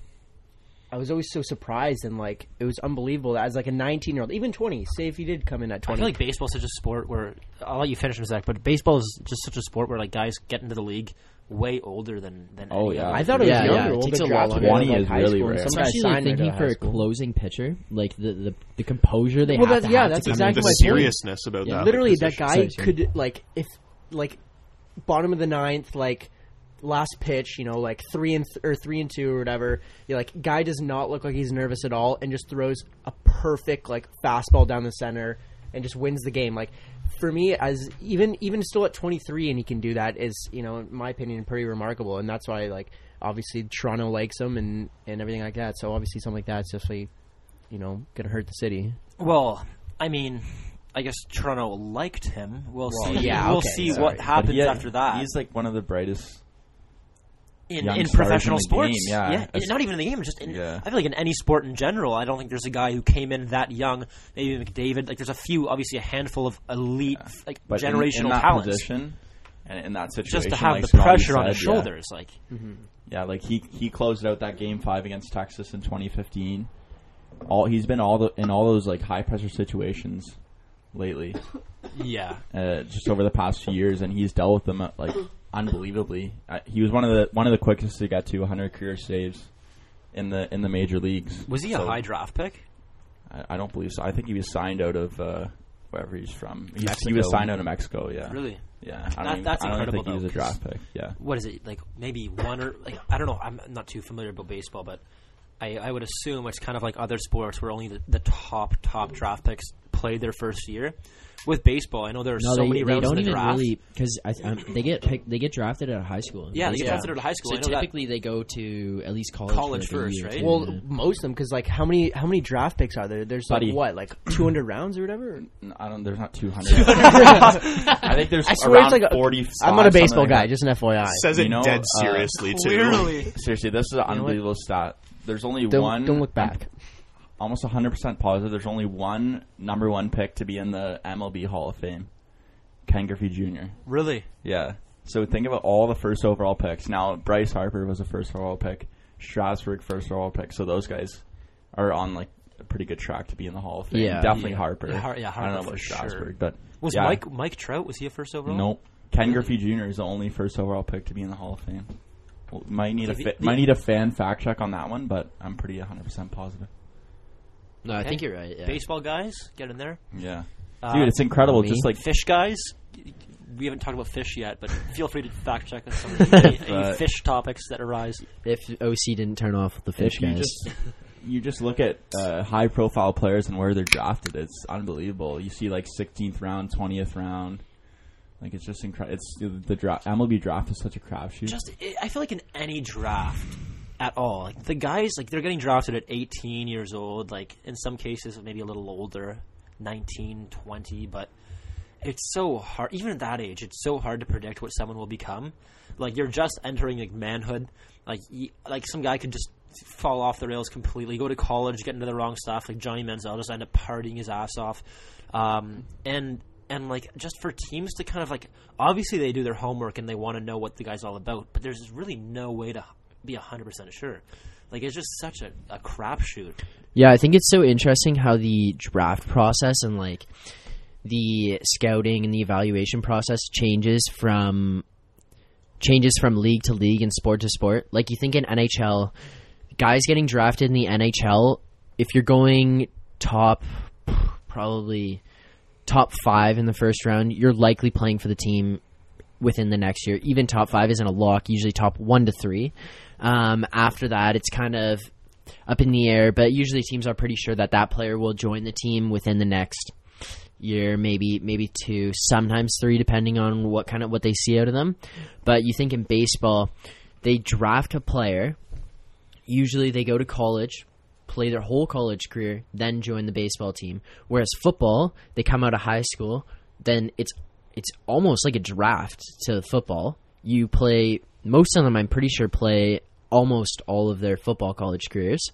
Speaker 6: I was always so surprised and like it was unbelievable that as like a 19 year old, even 20. Say if he did come in at 20.
Speaker 1: I feel like baseball's such a sport where I'll let you finish in a sec, but baseball is just such a sport where like guys get into the league way older than than.
Speaker 4: Oh,
Speaker 1: any
Speaker 4: yeah.
Speaker 1: other.
Speaker 6: I thought it was
Speaker 5: Yeah, yeah,
Speaker 6: younger.
Speaker 5: it takes a lot longer.
Speaker 6: out of,
Speaker 4: 20
Speaker 6: like,
Speaker 4: is
Speaker 6: high
Speaker 4: really
Speaker 6: school, and
Speaker 4: rare.
Speaker 6: Some guys
Speaker 5: Especially like thinking for a closing pitcher, like the the, the composure they
Speaker 6: Well,
Speaker 5: have
Speaker 6: that's- yeah,
Speaker 5: have
Speaker 6: that's
Speaker 5: to come
Speaker 6: exactly
Speaker 5: in.
Speaker 6: my
Speaker 9: the
Speaker 6: point.
Speaker 9: seriousness about
Speaker 5: Yeah,
Speaker 9: that.
Speaker 6: Literally, that guy
Speaker 5: Sorry, sorry.
Speaker 6: could like if like bottom of the ninth, like last pitch, you know, like three and th- or three and two or whatever. You're like, guy does not look like he's nervous at all, and just throws a perfect like fastball down the center and just wins the game. Like for me, as even even still at 23, and he can do that is you know, in my opinion, pretty remarkable, and that's why like obviously Toronto likes him and and everything like that. So obviously something like that's definitely you know gonna hurt the city.
Speaker 1: Well, I mean, I guess Toronto liked him. We'll
Speaker 6: Well,
Speaker 1: see.
Speaker 6: yeah,
Speaker 1: we'll
Speaker 6: okay,
Speaker 1: see
Speaker 6: sorry.
Speaker 1: what happens
Speaker 4: But he
Speaker 1: after that.
Speaker 4: he's like one of the brightest.
Speaker 1: In, in professional
Speaker 4: in
Speaker 1: sports.
Speaker 4: game, yeah.
Speaker 1: and not even in the game, just in,
Speaker 4: Yeah.
Speaker 1: I feel like in any sport in general. I don't think there's a guy who came in that young. Maybe McDavid. Like there's a few, obviously a handful of elite, like
Speaker 4: But
Speaker 1: generational
Speaker 4: in, that
Speaker 1: talents.
Speaker 4: position and in that situation,
Speaker 1: just to have
Speaker 4: like
Speaker 1: the
Speaker 4: Scotty
Speaker 1: pressure on
Speaker 4: said,
Speaker 1: his
Speaker 4: yeah.
Speaker 1: shoulders, like
Speaker 4: Yeah, like he he closed out that game five against Texas in 2015. All he's been all the in all those like high pressure situations lately,
Speaker 1: yeah,
Speaker 4: uh, just over the past few years, and he's dealt with them uh, like unbelievably. Uh, he was one of the one of the quickest to get to 100 career saves in the in the major leagues.
Speaker 1: was he a high draft pick?
Speaker 4: I, I don't believe so. I think he was signed out of uh, wherever he's from. He's, he was signed out of Mexico. Yeah,
Speaker 1: Really?
Speaker 4: Yeah, I
Speaker 1: That-
Speaker 4: don't, even-
Speaker 1: that's
Speaker 4: I don't
Speaker 1: incredible,
Speaker 4: think he was a draft pick. Yeah.
Speaker 1: What is it like? Maybe one or like I don't know. I'm not too familiar about baseball, but I, I would assume it's kind of like other sports where only the, the top top draft picks play their first year. With baseball, I know there are
Speaker 5: No,
Speaker 1: so
Speaker 5: they,
Speaker 1: many
Speaker 5: they
Speaker 1: rounds
Speaker 5: don't
Speaker 1: in the
Speaker 5: even
Speaker 1: draft.
Speaker 5: really because um, they get picked, they get drafted out of high school.
Speaker 1: Yeah, they get drafted out of high school.
Speaker 5: So
Speaker 1: I know that.
Speaker 5: typically they go to at least college.
Speaker 1: College
Speaker 5: for
Speaker 1: first, right?
Speaker 6: Well,
Speaker 5: yeah.
Speaker 6: most of them because like how many how many draft picks are there? There's
Speaker 4: Buddy.
Speaker 6: like what like 200 rounds or whatever.
Speaker 4: I don't. There's not 200. I think there's
Speaker 6: I swear
Speaker 4: around
Speaker 6: it's like
Speaker 4: 40.
Speaker 6: I'm not a baseball guy,
Speaker 4: that.
Speaker 6: just an FYI.
Speaker 2: Says it
Speaker 4: You know,
Speaker 2: dead
Speaker 4: uh,
Speaker 2: seriously too.
Speaker 1: Clearly,
Speaker 4: Seriously, this is an
Speaker 6: know
Speaker 4: unbelievable stat. There's only
Speaker 6: Don't,
Speaker 4: one.
Speaker 6: don't look back.
Speaker 4: Almost 100% positive. There's only one number one pick to be in the MLB Hall of Fame. Ken Griffey Jr.
Speaker 1: really.
Speaker 4: Yeah. So think about all the first overall picks. Now Bryce Harper was a first overall pick. Strasburg first overall pick. So those guys are on like a pretty good track to be in the Hall of Fame.
Speaker 5: Yeah.
Speaker 4: Definitely
Speaker 1: Yeah.
Speaker 4: Harper.
Speaker 1: Yeah, Har- yeah,
Speaker 4: I
Speaker 1: Harper
Speaker 4: don't know
Speaker 1: for
Speaker 4: about
Speaker 1: sure.
Speaker 4: Strasburg, but
Speaker 1: Was
Speaker 4: yeah.
Speaker 1: Mike Mike Trout was he a first overall?
Speaker 4: Nope. Ken Griffey Jr. is the only first overall pick to be in the Hall of Fame. Well, might need a fa-
Speaker 1: the-
Speaker 4: might need a fan fact check on that one, but I'm pretty 100 percent positive.
Speaker 5: No, I
Speaker 1: Okay.
Speaker 5: think you're right. Yeah.
Speaker 1: Baseball guys, get in there.
Speaker 4: Yeah,
Speaker 1: Uh,
Speaker 4: dude, it's incredible.
Speaker 5: me?
Speaker 4: Just like
Speaker 1: fish guys. We haven't talked about fish yet, but feel free to fact check us on any, any
Speaker 4: But-
Speaker 1: fish topics that arise.
Speaker 5: If OC didn't turn off the fish
Speaker 4: if you
Speaker 5: guys,
Speaker 4: just you just look at uh, high profile players and where they're drafted. It's unbelievable. You see like 16th round, 20th round. Like it's just incredible. It's the draft. MLB draft is such a crapshoot.
Speaker 1: Just, I feel like in any draft at all, like the guys, like they're getting drafted at 18 years old. Like in some cases, maybe a little older, 19, 20. But it's so hard. Even at that age, it's so hard to predict what someone will become. Like you're just entering like manhood. Like like some guy could just fall off the rails completely, go to college, get into the wrong stuff. Like Johnny Manziel just end up partying his ass off. Um, and and like just for teams to kind of like obviously they do their homework and they want to know what the guy's all about, but there's really no way to be hundred percent sure. Like it's just such a, a crapshoot.
Speaker 5: Yeah, I think it's so interesting how the draft process and like the scouting and the evaluation process changes from changes from league to league and sport to sport. Like you think in NHL, guys getting drafted in the NHL, if you're going top probably top 5 in the first round, you're likely playing for the team within the next year. Even top 5 isn't a lock, usually top 1 to 3. Um, after that, it's kind of up in the air, but usually teams are pretty sure that that player will join the team within the next year, maybe maybe two, sometimes three, depending on what kind of what they see out of them. But you think in baseball, they draft a player. Usually, they go to college, play their whole college career, then join the baseball team. Whereas football, they come out of high school, then it's it's almost like a draft to football. You play most of them. I'm pretty sure play almost all of their football college careers,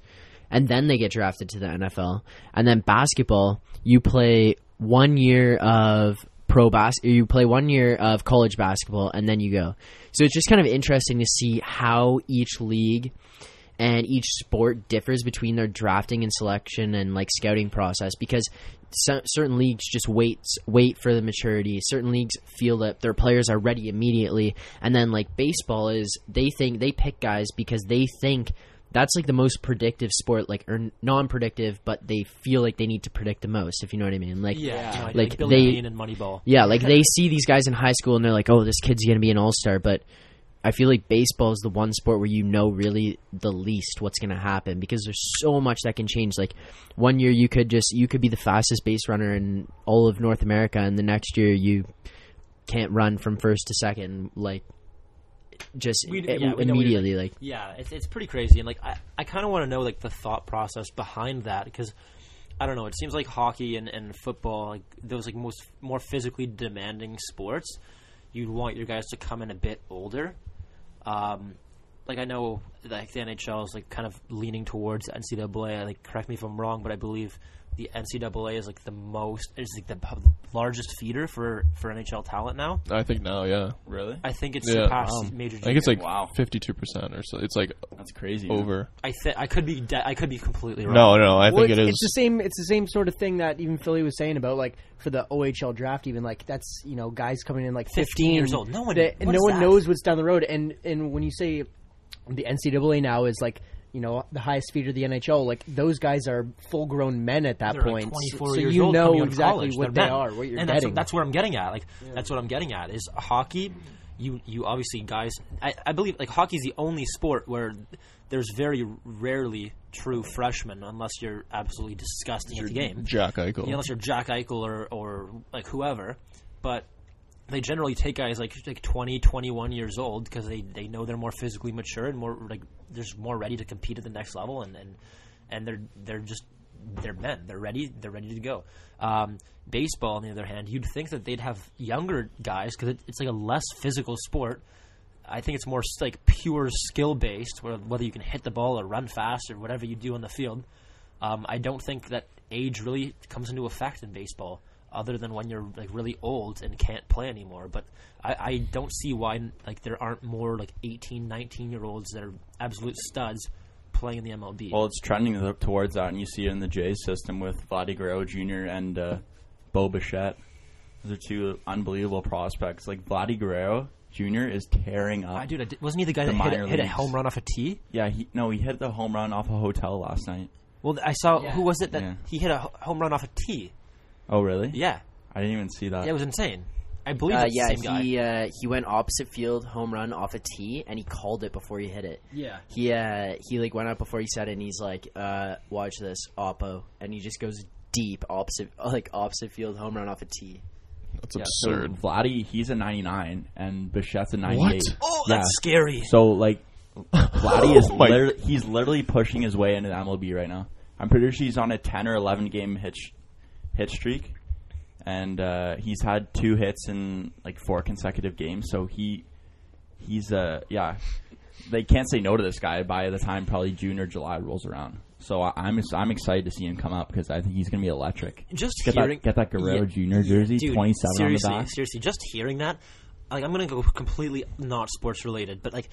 Speaker 5: and then they get drafted to the NFL. And then basketball, you play one year of pro bas you play one year of college basketball and then you go. So it's just kind of interesting to see how each league and each sport differs between their drafting and selection and like scouting process because so, certain leagues just wait wait for the maturity. Certain leagues feel that their players are ready immediately, and then like baseball is they think they pick guys because they think that's like the most predictive sport, like or non-predictive, but they feel like they need to predict the most. If you know what I mean, like
Speaker 1: Yeah, like
Speaker 5: like
Speaker 1: Billy
Speaker 5: they
Speaker 1: Beane and Moneyball.
Speaker 5: yeah, like they see these guys in high school and they're like, oh, this kid's gonna be an all-star, but I feel like baseball is the one sport where you know really the least what's going to happen because there's so much that can change. Like one year you could just you could be the fastest base runner in all of North America, and the next year you can't run from first to second. Like just
Speaker 1: We- yeah, we know what you're
Speaker 5: immediately.
Speaker 1: like-
Speaker 5: Like
Speaker 1: yeah, it's it's pretty crazy, and like I, I kind of want to know like the thought process behind that because I don't know. It seems like hockey and, and football, like those like most more physically demanding sports, you'd want your guys to come in a bit older. Um, like I know like the NHL is like kind of leaning towards NCAA. Like correct me if I'm wrong, but I believe the NCAA is like the most is like the largest feeder for for NHL talent now.
Speaker 9: I think now, yeah.
Speaker 4: Really?
Speaker 1: I think it's
Speaker 9: Yeah.
Speaker 1: surpassed
Speaker 9: Wow.
Speaker 1: major.
Speaker 9: I think it's
Speaker 1: junior.
Speaker 9: like fifty-two percent or so. It's like
Speaker 4: That's crazy.
Speaker 9: over.
Speaker 1: I th- I could be de- I could be completely wrong.
Speaker 9: No, no, I
Speaker 6: Well,
Speaker 9: think
Speaker 6: it's,
Speaker 9: it is.
Speaker 6: The same. It's the same sort of thing that even Philly was saying about like for the OHL draft. Even like that's you know guys coming in like
Speaker 1: 15
Speaker 6: fifteen
Speaker 1: years old. No one-
Speaker 6: that-
Speaker 1: what
Speaker 6: no one
Speaker 1: that?
Speaker 6: knows what's down the road. And and when you say the NCAA now is like you know the highest feeder of the NHL, like those guys are full grown men at that
Speaker 1: They're like
Speaker 6: point.
Speaker 1: 24
Speaker 6: so
Speaker 1: years
Speaker 6: you
Speaker 1: old
Speaker 6: know
Speaker 1: coming out of
Speaker 6: exactly
Speaker 1: college.
Speaker 6: what
Speaker 1: They're
Speaker 6: they
Speaker 1: men.
Speaker 6: are, what you're
Speaker 1: and that's,
Speaker 6: getting.
Speaker 1: that's where I'm getting at. Like that's what I'm getting at is hockey. You you obviously guys. I, I believe like hockey's the only sport where there's very rarely true freshmen unless you're absolutely disgusting at the game.
Speaker 9: Jack Eichel.
Speaker 1: Yeah, unless you're Jack Eichel or, or like whoever. But they generally take guys like like 20, 21 years old because they, they know they're more physically mature and more like they're just more ready to compete at the next level and, and and they're they're just they're men. They're ready. They're ready to go. Um, baseball, on the other hand, you'd think that they'd have younger guys because it, it's like a less physical sport. I think it's more like pure skill based, whether you can hit the ball or run fast or whatever you do on the field. Um, I don't think that age really comes into effect in baseball, other than when you're like really old and can't play anymore. But I, I don't see why like there aren't more like 18, 19 year olds that are absolute studs playing in the MLB.
Speaker 4: Well, it's trending towards that, and you see it in the Jays system with Vladdy Guerrero Jr. and uh, Bo Bichette. Those are two unbelievable prospects. Like Vladdy Guerrero Jr. is tearing up.
Speaker 1: I dude, I did, wasn't he the guy
Speaker 4: The
Speaker 1: that hit, a, hit a home run off a tee?
Speaker 4: Yeah, he no, he hit the home run off a hotel last night.
Speaker 1: Well, I saw
Speaker 6: Yeah.
Speaker 1: who was it that
Speaker 4: Yeah.
Speaker 1: he hit a home run off a tee?
Speaker 4: Oh, really?
Speaker 1: Yeah,
Speaker 4: I didn't even see that.
Speaker 1: yeah, it was insane. I believe
Speaker 5: uh,
Speaker 1: it's
Speaker 5: yeah,
Speaker 1: the same guy.
Speaker 5: he uh, he went opposite field home run off a tee and he called it before he hit it.
Speaker 1: yeah,
Speaker 5: He uh, he like went up before he said it and he's like, uh, watch this oppo, and he just goes deep opposite like opposite field home run off a tee.
Speaker 9: That's
Speaker 4: Yeah, so
Speaker 9: absurd.
Speaker 4: Vladdy, he's a 99, and Bichette's a 98.
Speaker 1: Oh,
Speaker 4: Yeah.
Speaker 1: that's scary.
Speaker 4: So like, Vladdy is
Speaker 9: Oh my-
Speaker 4: literally, he's literally pushing his way into the MLB right now. I'm pretty sure he's on a 10 or 11 game hit sh- hit streak, and uh, he's had two hits in like four consecutive games. So he he's uh yeah, they can't say no to this guy by the time probably June or July rolls around. So I, I'm I'm excited to see him come up because I think he's going to be electric.
Speaker 1: Just
Speaker 4: get
Speaker 1: hearing
Speaker 4: that get that Guerrero
Speaker 1: Yeah.
Speaker 4: Jr. jersey,
Speaker 1: Dude,
Speaker 4: 27
Speaker 1: seriously,
Speaker 4: on the back.
Speaker 1: Seriously, just hearing that, like I'm gonna go completely not sports related, but like,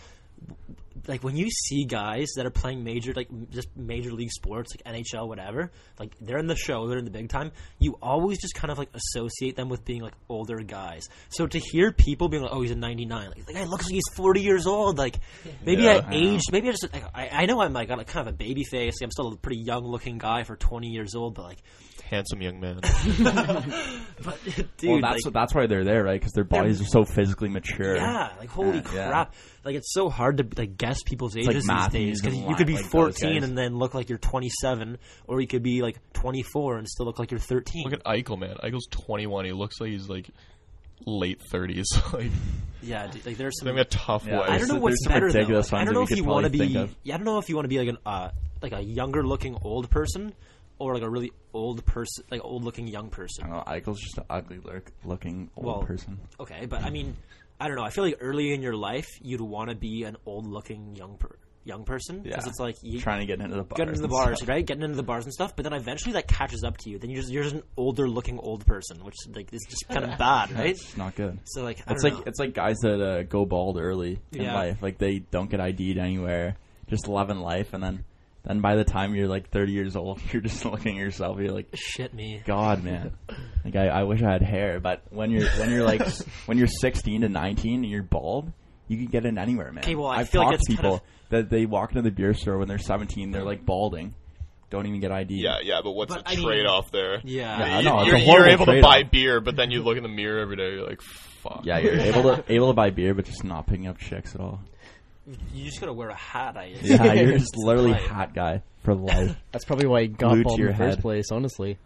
Speaker 1: like when you see guys that are playing major, like just major league sports, like NHL, whatever, like they're in the show, they're in the big time. You always just kind of like associate them with being like older guys. So to hear people being like, "Oh, he's a 99," like the guy looks like he's 40 years old. Like maybe
Speaker 4: Yeah,
Speaker 1: I
Speaker 4: I
Speaker 1: aged, maybe I just like, I, I know I'm like got like kind of a baby face. I'm still a pretty young looking guy for 20 years old, but like,
Speaker 9: Handsome young man.
Speaker 1: but dude,
Speaker 4: well, that's
Speaker 1: like,
Speaker 4: that's why they're there, right? Because their bodies are so physically mature.
Speaker 1: Yeah, like holy
Speaker 4: Yeah, yeah.
Speaker 1: crap! Like it's so hard to like guess people's
Speaker 4: like
Speaker 1: ages these
Speaker 4: Matthews
Speaker 1: days because you could be
Speaker 4: like
Speaker 1: 14 and then look like you're 27, or you could be like 24 and still look like you're 13.
Speaker 9: Look at Eichel, man. Eichel's 21. He looks like he's like late 30s. like,
Speaker 1: yeah, dude, like there's some.
Speaker 9: having a tough
Speaker 4: Yeah,
Speaker 9: life.
Speaker 1: I don't know what's
Speaker 4: some
Speaker 1: better though.
Speaker 4: ridiculous
Speaker 1: Like, I don't know if you want to be. Yeah, I don't know if you want to be like an uh, like a younger looking old person or like a really old person, like old looking young person.
Speaker 4: I don't know. Eichel's just an ugly look, looking old
Speaker 1: Well,
Speaker 4: person.
Speaker 1: Okay, but I mean, I don't know. I feel like early in your life you'd want to be an old looking young per- young person because
Speaker 4: Yeah.
Speaker 1: it's like you,
Speaker 4: Trying to get into the bars.
Speaker 1: getting into the
Speaker 4: and
Speaker 1: bars,
Speaker 4: stuff.
Speaker 1: right? Getting into the bars and stuff. But then eventually that catches up to you. Then you're just you're just an older looking old person, which like is just kind of bad, right?
Speaker 4: It's not good.
Speaker 1: So like I
Speaker 4: It's
Speaker 1: don't
Speaker 4: like
Speaker 1: know.
Speaker 4: it's like guys that uh, go bald early in
Speaker 1: Yeah.
Speaker 4: life, like they don't get ID'd anywhere, just loving life, and then then by the time you're like 30 years old, you're just looking at yourself, you're like,
Speaker 1: shit me.
Speaker 4: God, man, like I, I wish I had hair, but when you're when you're like when you're 16 to 19 and you're bald, you can get in anywhere, man.
Speaker 1: Okay, well, I
Speaker 4: I've
Speaker 1: feel like
Speaker 4: talked to
Speaker 1: it's kind
Speaker 4: people that they walk into the beer store when they're 17, they're like balding, don't even get ID'd.
Speaker 9: Yeah, yeah, but what's
Speaker 1: But,
Speaker 9: the
Speaker 1: I mean-
Speaker 9: trade off there?
Speaker 1: Yeah.
Speaker 4: Yeah, I
Speaker 9: You-
Speaker 4: know, it's
Speaker 9: you're,
Speaker 4: a
Speaker 9: you're
Speaker 4: horrible
Speaker 9: able to
Speaker 4: trade-off.
Speaker 9: buy beer, but then you look in the mirror every day, you're like, fuck.
Speaker 4: Yeah, you're able to able to buy beer, but just not picking up chicks at all.
Speaker 1: You just gotta wear a hat. I
Speaker 4: Yeah, you're just literally
Speaker 1: Right.
Speaker 4: hat guy for life.
Speaker 6: That's probably why he got
Speaker 4: Glued to
Speaker 6: bald in
Speaker 4: your
Speaker 6: the first
Speaker 4: head.
Speaker 6: place. Honestly,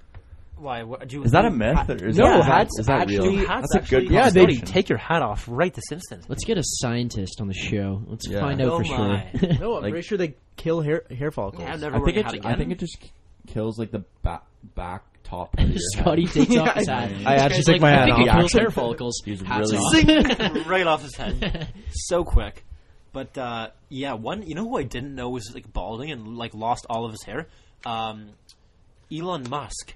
Speaker 1: Why? What, do you,
Speaker 4: Is that a
Speaker 1: do-
Speaker 4: myth or is
Speaker 6: No,
Speaker 4: that,
Speaker 6: hats
Speaker 4: is that
Speaker 6: actually-
Speaker 4: real?
Speaker 1: hats
Speaker 4: That's a good
Speaker 1: actually-
Speaker 6: Yeah, they-
Speaker 4: conversation.
Speaker 1: take your hat off right this instant.
Speaker 5: Let's get a scientist on the show. Let's
Speaker 4: Yeah.
Speaker 5: find out
Speaker 1: Oh
Speaker 5: for
Speaker 1: my.
Speaker 5: sure.
Speaker 6: no, I'm
Speaker 4: Like-
Speaker 6: pretty sure they kill hair hair follicles.
Speaker 1: Yeah, I've never
Speaker 4: I
Speaker 1: worn
Speaker 4: think
Speaker 1: a
Speaker 4: it.
Speaker 1: hat
Speaker 4: I think it just kills like the back back top. Of your
Speaker 5: Scotty
Speaker 4: head.
Speaker 5: takes off his hat.
Speaker 6: I actually
Speaker 5: He's
Speaker 6: take
Speaker 5: like,
Speaker 6: my
Speaker 5: I
Speaker 6: hat
Speaker 5: think it
Speaker 6: off.
Speaker 5: kills hair follicles.
Speaker 4: He's
Speaker 5: Hats
Speaker 4: really-
Speaker 5: off.
Speaker 1: right off his head, so quick. But uh, yeah, one you know who I didn't know was like balding and like lost all of his hair. Um, Elon Musk.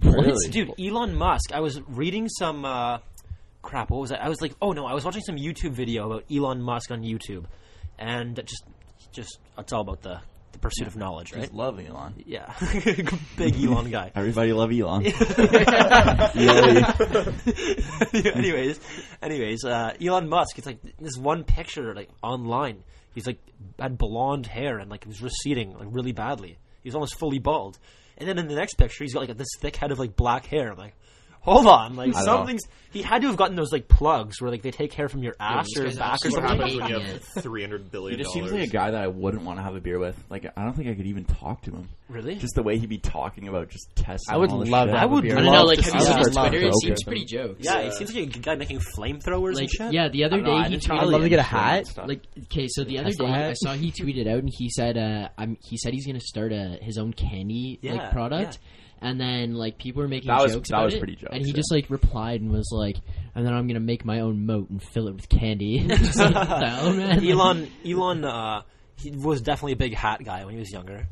Speaker 4: Really?
Speaker 1: Dude, Elon Musk. I was reading some uh, crap. What was that? I was like, oh no, I was watching some YouTube video about Elon Musk on YouTube, and just, just it's all about the the pursuit of knowledge, right?
Speaker 4: Just love Elon.
Speaker 1: Yeah, big Elon guy.
Speaker 4: Everybody love Elon.
Speaker 1: anyways, anyways, uh, Elon Musk. It's like this one picture like online. He's like had blonde hair and like it was receding like really badly. He was almost fully bald. And then in the next picture, he's got like this thick head of like black hair. I'm like, hold on, like
Speaker 4: I don't
Speaker 1: something's. He had to have gotten those like plugs where like they take hair from your ass
Speaker 5: this
Speaker 1: or
Speaker 5: guy's
Speaker 1: back or
Speaker 5: absolutely
Speaker 9: What
Speaker 1: something.
Speaker 9: happens when you have three hundred
Speaker 4: He just seems like a guy that I wouldn't want to have a beer with. Like I don't think I could even talk to him.
Speaker 1: Really?
Speaker 4: Just the way he'd be talking about just testing.
Speaker 6: I would
Speaker 4: all
Speaker 6: love
Speaker 4: shit.
Speaker 1: I would
Speaker 6: beer.
Speaker 5: I don't know, like, have you seen his Twitter? It seems pretty jokes.
Speaker 1: yeah, he seems like a guy making flamethrowers
Speaker 5: Like,
Speaker 1: and shit.
Speaker 5: yeah, the other
Speaker 4: I don't know,
Speaker 5: day he tweeted.
Speaker 6: I'd love to get a
Speaker 4: into it and
Speaker 6: hat.
Speaker 5: Like okay, so the other day. I saw he tweeted out and he said, uh, "I'm." He said he's going to start a his own candy like product, and then like people were making
Speaker 4: That was-
Speaker 5: jokes
Speaker 4: that
Speaker 5: about
Speaker 4: was
Speaker 5: it,
Speaker 4: pretty jokes,
Speaker 5: and he
Speaker 4: yeah.
Speaker 5: just like replied and was like, "And then I'm going to make my own moat and fill it with candy." Just like, what the hell, man?
Speaker 1: Elon, Elon, uh, he was definitely a big hat guy when he was younger.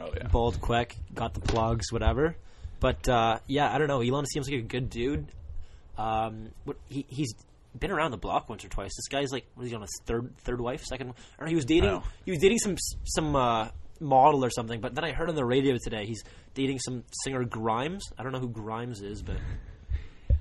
Speaker 4: Oh yeah.
Speaker 1: Bald, quick, got the plugs, whatever. But uh, yeah, I don't know. Elon seems like a good dude. Um, what, he he's been around the block once or twice. This guy's like, what is he on his third third wife, second? Or he was dating he was dating some some uh, model or something. But then I heard on the radio today he's dating some singer Grimes. I don't know who Grimes is, but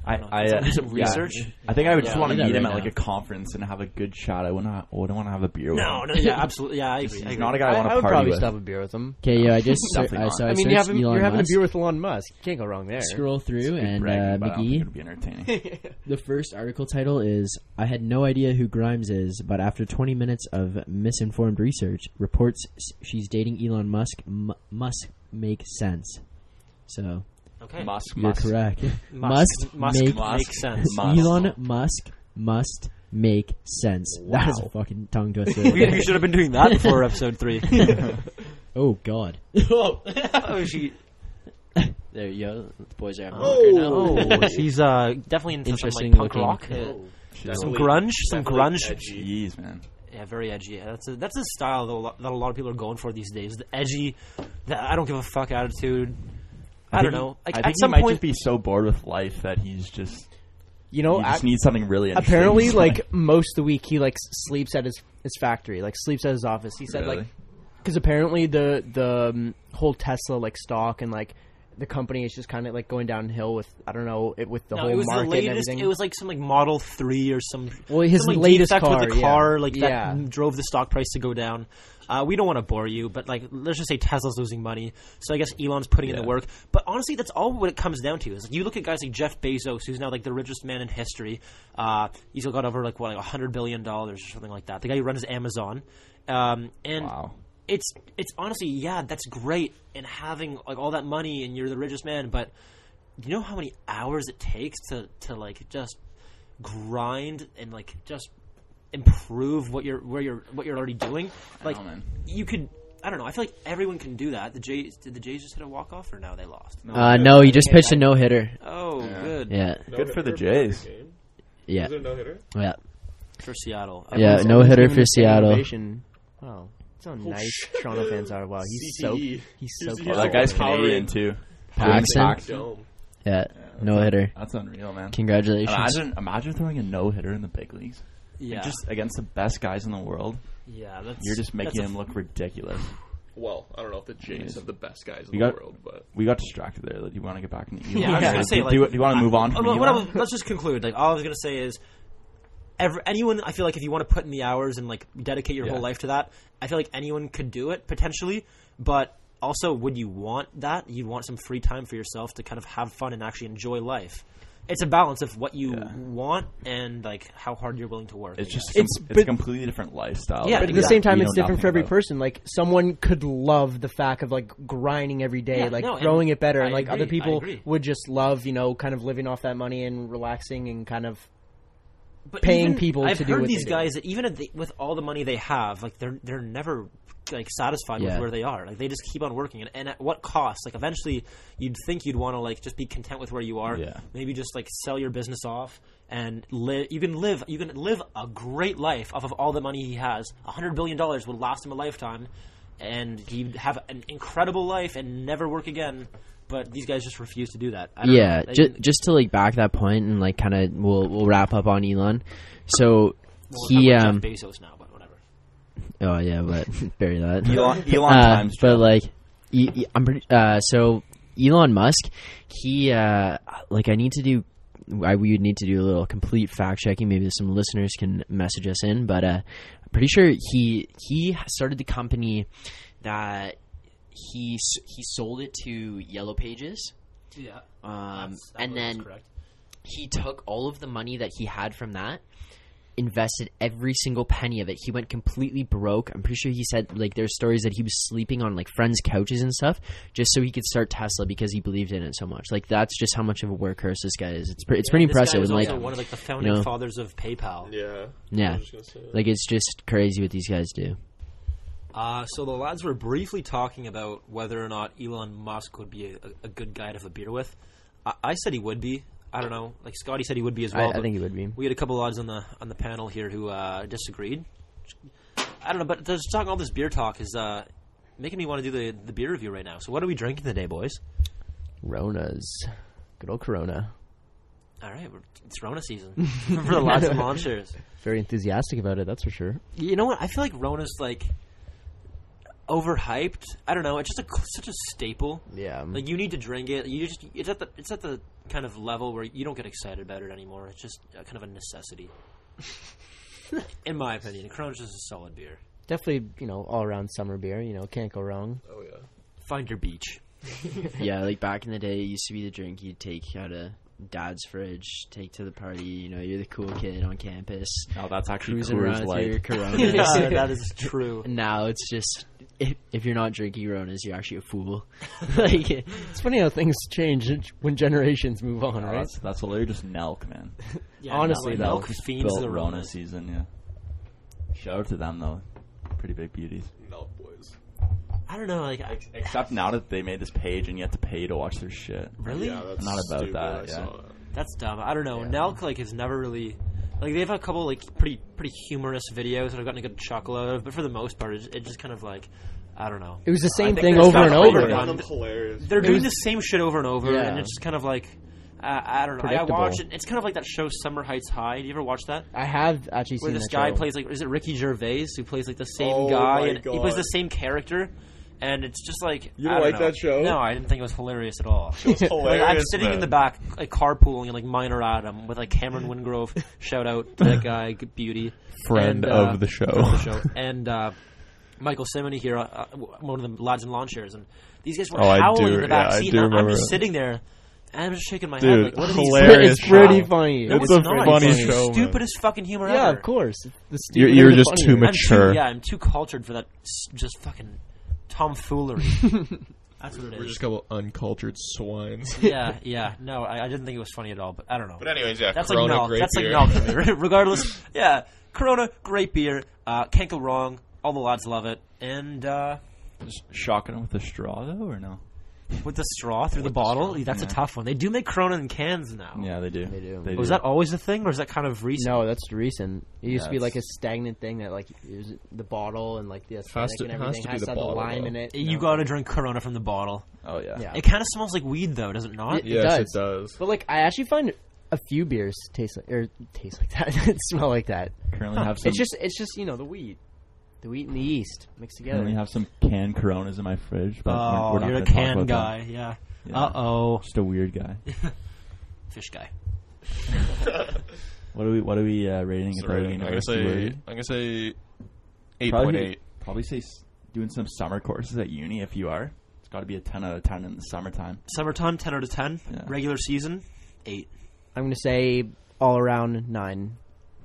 Speaker 4: I,
Speaker 1: don't know.
Speaker 4: I,
Speaker 1: Did
Speaker 4: uh,
Speaker 1: someone do some
Speaker 4: yeah.
Speaker 1: research?
Speaker 4: I think I would just want to meet him
Speaker 5: right
Speaker 4: at like
Speaker 5: now.
Speaker 4: a conference and have a good chat. I wouldn't. I wouldn't want to have a beer with
Speaker 1: no,
Speaker 4: him.
Speaker 1: no, yeah, absolutely, yeah, I agree.
Speaker 4: He's not a guy I,
Speaker 6: I,
Speaker 4: want
Speaker 6: I
Speaker 4: to
Speaker 6: would
Speaker 4: party
Speaker 6: probably
Speaker 4: with.
Speaker 6: still have a beer with him.
Speaker 5: Okay, yeah, I just
Speaker 4: Definitely
Speaker 5: uh,
Speaker 4: not.
Speaker 5: so I,
Speaker 6: I mean, you
Speaker 5: searched
Speaker 6: having,
Speaker 5: Elon
Speaker 6: you're having a beer with Elon Musk. You can't go wrong there.
Speaker 5: Scroll through and
Speaker 4: bragging,
Speaker 5: uh,
Speaker 4: but I don't think
Speaker 5: McGee.
Speaker 4: it'd be entertaining.
Speaker 5: The first article title is I had no idea who Grimes is, but after 20 minutes of misinformed research, reports she's dating Elon Musk m- must make sense. So,
Speaker 1: Okay,
Speaker 4: Musk,
Speaker 5: you're
Speaker 4: Musk.
Speaker 5: correct.
Speaker 1: Musk, Musk
Speaker 5: make
Speaker 1: makes sense.
Speaker 4: Musk.
Speaker 5: Elon Musk must make sense. That is a fucking tongue twister.
Speaker 1: we, we should have been doing that before episode three.
Speaker 5: oh god.
Speaker 1: oh, she.
Speaker 5: There you go. The boys are having a now.
Speaker 1: Oh, she's uh, definitely into
Speaker 5: Interesting
Speaker 1: some like punk
Speaker 5: looking.
Speaker 1: rock,
Speaker 5: Oh.
Speaker 1: Uh, some grunge, some grunge.
Speaker 4: Jeez, man.
Speaker 1: Yeah, very edgy. That's a, that's a style that a, lot, that a lot of people are going for these days. The edgy, the I don't give a fuck attitude. I, don't know. Like,
Speaker 4: I
Speaker 1: at
Speaker 4: think
Speaker 1: some
Speaker 4: he might
Speaker 1: point,
Speaker 4: just be so bored with life that he's just
Speaker 6: You know,
Speaker 4: he just
Speaker 6: ac-
Speaker 4: needs something really. interesting.
Speaker 6: apparently,
Speaker 4: He's
Speaker 6: like most of the week, he like sleeps at his his factory, like sleeps at his office. He said like because apparently the the um, whole Tesla like stock and like the company is just kind of like going downhill with I don't know it with the
Speaker 1: no,
Speaker 6: whole
Speaker 1: it was the
Speaker 6: market and everything.
Speaker 1: It was like some like Model Three or some.
Speaker 6: Well, his
Speaker 1: some, like,
Speaker 6: latest
Speaker 1: defect with the
Speaker 6: car, yeah.
Speaker 1: car, like
Speaker 6: Yeah.
Speaker 1: that drove the stock price to go down. Uh, we don't want to bore you, but like, let's just say Tesla's losing money. So I guess Elon's putting in the work. But honestly, that's all what it comes down to. Is like, you look at guys like Jeff Bezos, who's now like the richest man in history. Uh, he's got over like what, like hundred billion dollars or something like that. The guy who runs Amazon, um, and
Speaker 4: wow.
Speaker 1: It's it's honestly yeah that's great and having like all that money and you're the richest man but you know how many hours it takes to to like just grind and like just improve what you're where you're what you're already doing like
Speaker 4: know, man.
Speaker 1: you could I don't know. I feel like everyone can do that. The Jays did the Jays just hit a walk off or now they lost?
Speaker 5: Uh, no, he just pitched a no hitter.
Speaker 1: Oh, good.
Speaker 5: Yeah,
Speaker 4: Good for the Jays.
Speaker 5: yeah,
Speaker 9: Is it a no hitter?
Speaker 5: yeah,
Speaker 1: For Seattle.
Speaker 5: yeah. No hitter for Seattle.
Speaker 6: ovation. Wow, that's how oh, nice Toronto fans are. Wow, he's so
Speaker 9: CTE.
Speaker 6: he's so
Speaker 9: He's-
Speaker 6: close.
Speaker 4: Oh, that guy's
Speaker 9: Power
Speaker 4: Canadian
Speaker 9: in.
Speaker 4: too.
Speaker 5: Paxton.
Speaker 9: Dome.
Speaker 5: Yeah, no hitter.
Speaker 4: That's unreal, man.
Speaker 5: Congratulations.
Speaker 4: Imagine, imagine throwing a no hitter in the big leagues.
Speaker 1: Yeah.
Speaker 4: Just against the best guys in the world.
Speaker 1: yeah, that's
Speaker 4: You're just making
Speaker 1: that's a-
Speaker 4: him look ridiculous.
Speaker 9: Well, I don't know if the Jays
Speaker 4: Yes.
Speaker 9: have the best guys in
Speaker 4: We
Speaker 9: the
Speaker 4: got-
Speaker 9: world, but
Speaker 4: We got distracted there. Do you want to get back into Elon?
Speaker 1: Yeah, I was
Speaker 6: Yeah.
Speaker 1: gonna say,
Speaker 4: do,
Speaker 1: like,
Speaker 4: do, you- do you want to move on
Speaker 1: I-
Speaker 4: from
Speaker 1: well, what I was- let's just conclude. Like all I was gonna say is, every, anyone. I feel like if you want to put in the hours and like dedicate your
Speaker 4: Yeah.
Speaker 1: whole life to that, I feel like anyone could do it potentially. But also, would you want that? You'd want some free time for yourself to kind of have fun and actually enjoy life. It's a balance of what you
Speaker 4: Yeah.
Speaker 1: want and like how hard you're willing to work.
Speaker 4: It's just
Speaker 1: guess.
Speaker 6: It's-
Speaker 4: it's, a completely different lifestyle.
Speaker 1: Yeah,
Speaker 6: But at
Speaker 4: we-
Speaker 6: the same time,
Speaker 4: we
Speaker 6: it's different for every
Speaker 4: about.
Speaker 6: person. Like someone could love the fact of like grinding every day,
Speaker 1: Yeah,
Speaker 6: like
Speaker 1: no, and
Speaker 6: throwing it better,
Speaker 1: I
Speaker 6: and like
Speaker 1: agree,
Speaker 6: other people would just love, you know, kind of living off that money and relaxing and kind of
Speaker 1: but
Speaker 6: paying
Speaker 1: even-
Speaker 6: people
Speaker 1: I've
Speaker 6: to do
Speaker 1: heard these
Speaker 6: they do.
Speaker 1: guys that even they, with all the money they have, like they're they're never like satisfied
Speaker 5: Yeah.
Speaker 1: with where they are. Like they just keep on working, and, and at what cost? Like eventually, you'd think you'd want to like just be content with where you are.
Speaker 4: Yeah.
Speaker 1: Maybe just like sell your business off and live. You can live. You can live a great life off of all the money he has. A hundred billion dollars would last him a lifetime, and he'd have an incredible life and never work again. But these guys just refuse to do that. I don't
Speaker 5: yeah,
Speaker 1: know. They-
Speaker 5: ju- just to like back that point and like kind of we'll we'll wrap up on Elon. So
Speaker 1: well,
Speaker 5: he um
Speaker 1: Jeff Bezos now, but whatever.
Speaker 5: oh yeah, but bury that.
Speaker 4: Elon, Elon
Speaker 5: Uh,
Speaker 4: times.
Speaker 5: but like, e- e- I'm pretty. Uh, so Elon Musk, he uh, like I need to do. I we would need to do a little complete fact checking. Maybe some listeners can message us in, but uh, I'm pretty sure he he started the company that he he sold it to Yellow Pages,
Speaker 1: Yeah.
Speaker 5: um,
Speaker 1: That's- that
Speaker 5: and then
Speaker 1: correct.
Speaker 5: he took all of the money that he had from that invested every single penny of it he went completely broke i'm pretty sure he said like there's stories that he was sleeping on like friends couches and stuff just so he could start tesla because he believed in it so much like that's just how much of a workhorse this guy is it's, pre- it's pretty
Speaker 1: This guy
Speaker 5: impressive
Speaker 1: was
Speaker 5: and like
Speaker 1: one of like the founding
Speaker 5: know.
Speaker 1: fathers of PayPal.
Speaker 9: yeah.
Speaker 5: Yeah.
Speaker 9: I was just gonna say that.
Speaker 5: like it's just crazy what these guys do
Speaker 1: Uh, so the lads were briefly talking about whether or not Elon Musk would be a, a good guy to have a beer with. I, I said he would be. I don't know. Like Scotty said he would be as well.
Speaker 6: I, I think he would be.
Speaker 1: we had a couple odds on the on the panel here who uh, disagreed. I don't know, but just talking all this beer talk is uh, making me want to do the the beer review right now. So what are we drinking today, boys?
Speaker 6: Ronas, good old Corona.
Speaker 1: All right, we're, it's Rona season for the lads and lawn chairs.
Speaker 6: Very enthusiastic about it, that's for sure.
Speaker 1: You know what? I feel like Rona's like overhyped. I don't know. It's just a such a staple.
Speaker 6: Yeah,
Speaker 1: Like you need to drink it. You just it's at the it's at the kind of level where you don't get excited about it anymore. It's just a, kind of a necessity. In my opinion, Corona's just a solid beer.
Speaker 6: definitely you know all around summer beer. You know, can't go wrong.
Speaker 9: Oh yeah.
Speaker 1: Find your beach.
Speaker 5: yeah like back in the day it used to be the drink you'd take out of dad's fridge take to the party you know you're the cool kid on campus
Speaker 4: Oh, that's actually
Speaker 5: cruising
Speaker 4: Coors
Speaker 5: around with your
Speaker 4: Light.
Speaker 5: Coronas.
Speaker 1: yeah, that is true.
Speaker 5: now it's just if, if you're not drinking Coronas, you're actually a fool. like,
Speaker 6: It's funny how things change when generations move on,
Speaker 4: oh,
Speaker 6: right?
Speaker 4: that's that's literally just Nelk, man.
Speaker 1: Yeah,
Speaker 6: Honestly,
Speaker 1: no,
Speaker 6: though,
Speaker 1: milk fiends
Speaker 4: Built
Speaker 1: the
Speaker 4: Rona
Speaker 1: Rona.
Speaker 4: season, yeah. Shout out to them though, pretty big beauties.
Speaker 9: Nelk boys.
Speaker 1: I don't know. Like, I,
Speaker 4: Except now that they made this page and you have to pay to watch their shit.
Speaker 1: really,
Speaker 9: Yeah, that's
Speaker 4: Not about
Speaker 9: stupid.
Speaker 4: that,
Speaker 9: I
Speaker 4: yeah.
Speaker 9: that.
Speaker 1: that's dumb. I don't know.
Speaker 4: Yeah.
Speaker 1: Nelk like has never really Like they have a couple like pretty pretty humorous videos that I've gotten a good chuckle out of, but for the most part, it, it just kind of like I don't know.
Speaker 6: It was the same thing over and
Speaker 1: a way
Speaker 6: over.
Speaker 1: to
Speaker 6: again.
Speaker 1: run-
Speaker 9: them hilarious.
Speaker 1: They're
Speaker 6: It
Speaker 1: doing
Speaker 6: was-
Speaker 1: the same shit over and over,
Speaker 6: Yeah.
Speaker 1: and it's just kind of like uh, I don't know. I
Speaker 6: Predictable.
Speaker 1: watch it. It's kind of like that show Summer Heights High. Do you ever watch that?
Speaker 6: I have actually
Speaker 1: Where
Speaker 6: seen
Speaker 1: this
Speaker 6: that
Speaker 1: guy
Speaker 6: show.
Speaker 1: plays like is it Ricky Gervais who plays like the same
Speaker 9: Oh
Speaker 1: guy
Speaker 9: my
Speaker 1: and he plays the same character. And it's just like
Speaker 9: You don't
Speaker 1: don't
Speaker 9: like
Speaker 1: know.
Speaker 9: that show?
Speaker 1: No, I didn't think it was hilarious at all.
Speaker 9: It's
Speaker 1: Like, I'm
Speaker 9: hilarious,
Speaker 1: sitting in the back, like carpooling, and like Minor Adam with like Cameron Wingrove. shout out to that guy, beauty,
Speaker 9: Friend
Speaker 1: And, uh,
Speaker 9: of the show.
Speaker 1: of the show, and uh, Michael Simony here, uh, uh, one of the lads in lawn chairs, and these guys were
Speaker 9: Oh,
Speaker 1: howling
Speaker 9: do-
Speaker 1: in the back
Speaker 9: yeah,
Speaker 1: seat. I'm- I'm just
Speaker 9: that.
Speaker 1: sitting there, and I'm just shaking my
Speaker 9: Dude,
Speaker 1: head. Like, what are these?
Speaker 9: hilarious
Speaker 6: It's pretty
Speaker 9: show.
Speaker 6: funny.
Speaker 1: No,
Speaker 9: It's
Speaker 1: it's,
Speaker 9: a
Speaker 1: not.
Speaker 9: funny
Speaker 1: it's the
Speaker 9: show, man.
Speaker 1: stupidest fucking humor
Speaker 6: yeah,
Speaker 1: ever.
Speaker 6: of course. The
Speaker 9: You're- you're
Speaker 6: the
Speaker 9: just too
Speaker 6: funnier.
Speaker 1: I'm
Speaker 9: mature.
Speaker 1: too, yeah, I'm too cultured for that. Just fucking tomfoolery. That's what it
Speaker 9: We're
Speaker 1: is.
Speaker 9: just a couple uncultured swines.
Speaker 1: yeah, yeah. No, I, I didn't think it was funny at all, but I don't know.
Speaker 9: But anyways, yeah,
Speaker 1: That's
Speaker 9: Corona,
Speaker 1: like milk.
Speaker 9: great
Speaker 1: That's
Speaker 9: beer.
Speaker 1: like milk for me. Regardless, yeah. Corona, great beer. Uh, can't go wrong. All the lads love it. And uh,
Speaker 4: Just shocking them with a straw though, or no?
Speaker 1: With the straw through the bottle, that's a tough one. They do make Corona in cans now.
Speaker 4: Yeah, they do.
Speaker 6: They do.
Speaker 1: Was oh, that always a thing, or is that kind of recent?
Speaker 6: No, that's recent. It used to be like a stagnant thing that like it was the bottle and like the aesthetic
Speaker 9: to-
Speaker 6: and
Speaker 9: has
Speaker 6: everything
Speaker 9: to be
Speaker 6: has
Speaker 9: the
Speaker 6: to have the
Speaker 9: bottle,
Speaker 6: lime
Speaker 9: though.
Speaker 6: in it.
Speaker 1: You
Speaker 6: know?
Speaker 1: got to drink Corona from the bottle.
Speaker 4: Oh yeah.
Speaker 6: Yeah.
Speaker 1: It kind of smells like weed, though, does it not?
Speaker 6: It-
Speaker 9: Yes,
Speaker 6: does.
Speaker 9: it does.
Speaker 6: But like, I actually find a few beers taste like or taste like that, It smell like that.
Speaker 4: Currently have some.
Speaker 6: It's just, it's just you know the wheat, the wheat and the yeast mixed together.
Speaker 4: currently have some canned Coronas in my fridge, but
Speaker 1: oh,
Speaker 4: we're, we're not
Speaker 1: you're a
Speaker 4: gonna
Speaker 1: can guy.
Speaker 4: that.
Speaker 1: Yeah.
Speaker 4: Yeah.
Speaker 1: Uh oh.
Speaker 4: Just a weird guy.
Speaker 1: Fish guy.
Speaker 4: What are we? What are we uh, rating?
Speaker 9: So
Speaker 4: it? Are we
Speaker 9: rating, I'm gonna say
Speaker 4: wordy?
Speaker 9: I'm gonna say eight
Speaker 4: Probably,
Speaker 9: point
Speaker 4: say doing some summer courses at uni if you are. It's got to be a ten out of ten in the summertime.
Speaker 1: Summertime, 10 out of 10.
Speaker 4: Yeah.
Speaker 1: Regular season, 8.
Speaker 6: I'm gonna say all around nine.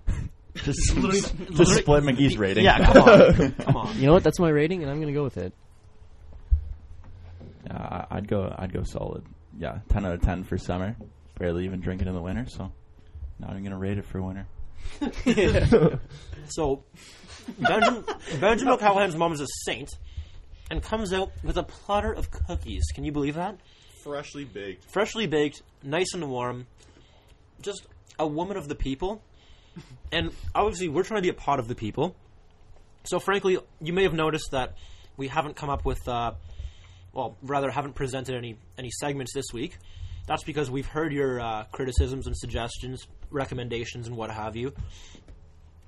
Speaker 4: Just,
Speaker 1: Literally-
Speaker 4: just
Speaker 1: literally-
Speaker 4: split McGee's rating.
Speaker 1: Yeah, come on. come on.
Speaker 6: You know what? That's my rating, and I'm gonna go with it.
Speaker 4: Yeah, I- I'd go. I'd go solid. Yeah, ten out of ten for summer. Barely even drink it in the winter, so not even gonna rate it for winter.
Speaker 1: So, Benjamin, Benjamin Callahan's mom is a saint and comes out with a platter of cookies. Can you believe that?
Speaker 9: Freshly baked.
Speaker 1: Freshly baked, nice and warm. Just a woman of the people. And obviously, we're trying to be a pot of the people. So, frankly, you may have noticed that we haven't come up with, uh, well, rather, haven't presented any, any segments this week. That's because we've heard your uh, criticisms and suggestions, recommendations, and what have you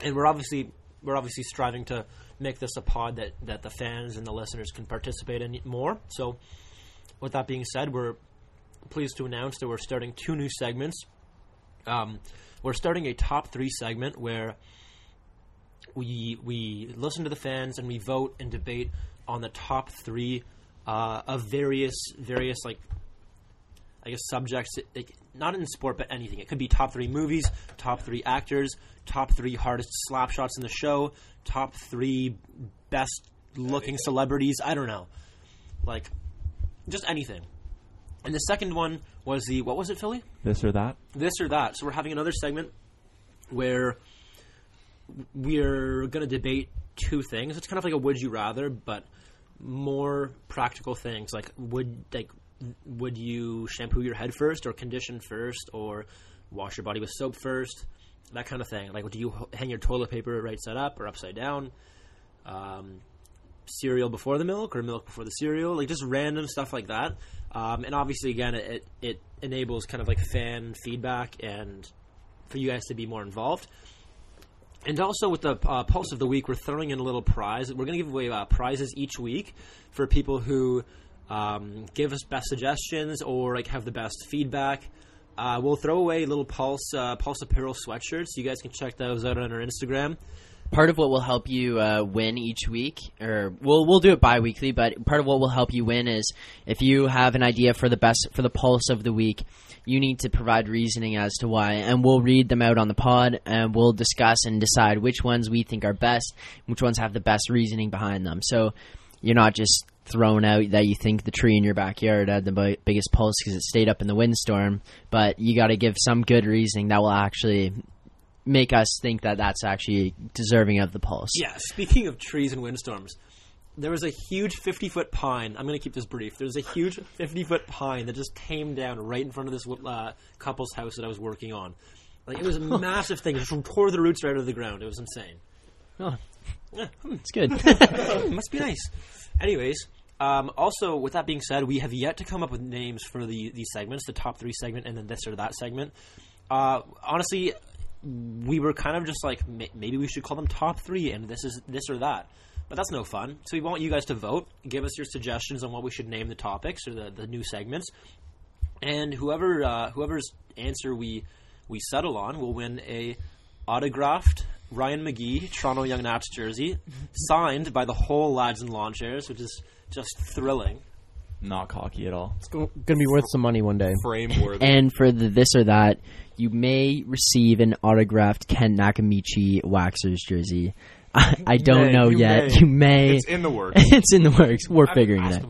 Speaker 1: and we're obviously we're obviously striving to make this a pod that, that the fans and the listeners can participate in more. So, with that being said, we're pleased to announce that we're starting two new segments. Um, we're starting a top three segment where we we listen to the fans and we vote and debate on the top three uh, of various various like I guess subjects, like, not in sport, but anything. It could be top three movies, top three actors, top three hardest slap shots in the show, top three best looking celebrities. I don't know, like just anything. And the second one was the what was it, Philly?
Speaker 4: This or that.
Speaker 1: This or that. So we're having another segment where we're going to debate two things. It's kind of like a would you rather, but more practical things like would like would you shampoo your head first or condition first or wash your body with soap first that kind of thing like do you hang your toilet paper right side up or upside down um, cereal before the milk or milk before the cereal like just random stuff like that um, and obviously again it, it enables kind of like fan feedback and for you guys to be more involved and also with the uh, Pulse of the Week, we're throwing in a little prize. We're going to give away uh, prizes each week for people who um, give us best suggestions or like have the best feedback. Uh, we'll throw away little Pulse uh, Pulse Apparel sweatshirts. You guys can check those out on our Instagram.
Speaker 5: Part of what will help you uh, win each week, or we'll we'll do it bi-weekly, but part of what will help you win is if you have an idea for the best for the pulse of the week, you need to provide reasoning as to why, and we'll read them out on the pod, and we'll discuss and decide which ones we think are best, which ones have the best reasoning behind them. So you're not just throwing out that you think the tree in your backyard had the bi- biggest pulse because it stayed up in the windstorm, but you got to give some good reasoning that will actually make us think that that's actually deserving of the pulse.
Speaker 1: Yeah, speaking of trees and windstorms, there was a huge 50 foot pine. I'm going to keep this brief. There was a huge 50 foot pine that just came down right in front of this uh, couple's house that I was working on. Like it was a massive thing. It just tore the roots right out of the ground. It was insane.
Speaker 5: Oh,
Speaker 1: Yeah, hmm.
Speaker 5: it's good.
Speaker 1: Must be nice. Anyways, um, also with that being said, we have yet to come up with names for the these segments, the top three segment, and then this or that segment. Uh, honestly, we were kind of just like maybe we should call them top three, and this is this or that. But that's no fun. So we want you guys to vote. Give us your suggestions on what we should name the topics or the, the new segments, and whoever uh, whoever's answer we we settle on will win a autographed Ryan McGee Toronto Young Nats jersey, signed by the whole lads and lawn chairs, which is just thrilling.
Speaker 4: Not cocky at all.
Speaker 6: It's gonna be worth some money one day.
Speaker 9: Frame worthy.
Speaker 5: and for the this or that, you may receive an autographed Ken Nakamichi Waxers jersey. I, I don't
Speaker 9: may,
Speaker 5: know
Speaker 9: you
Speaker 5: yet.
Speaker 9: may.
Speaker 5: You may.
Speaker 9: It's in the works.
Speaker 5: it's in the works. We're figuring it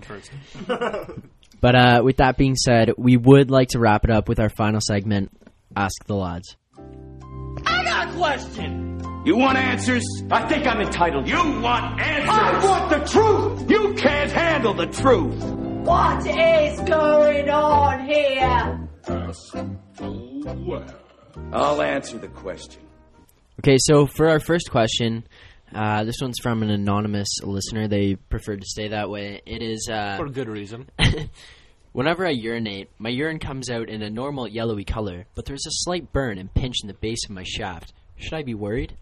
Speaker 5: out. But uh, with that being said, we would like to wrap it up with our final segment, Ask the Lads.
Speaker 10: I got a question. You want answers? I think I'm entitled. You want answers? I want the truth. You can't handle the truth.
Speaker 7: What is going on here?
Speaker 10: I'll answer the question.
Speaker 5: Okay, so for our first question, uh, this one's from an anonymous listener. They preferred to stay that way. It is uh,
Speaker 1: For good reason.
Speaker 5: Whenever I urinate, my urine comes out in a normal yellowy color, but there's a slight burn and pinch in the base of my shaft. Should I be worried?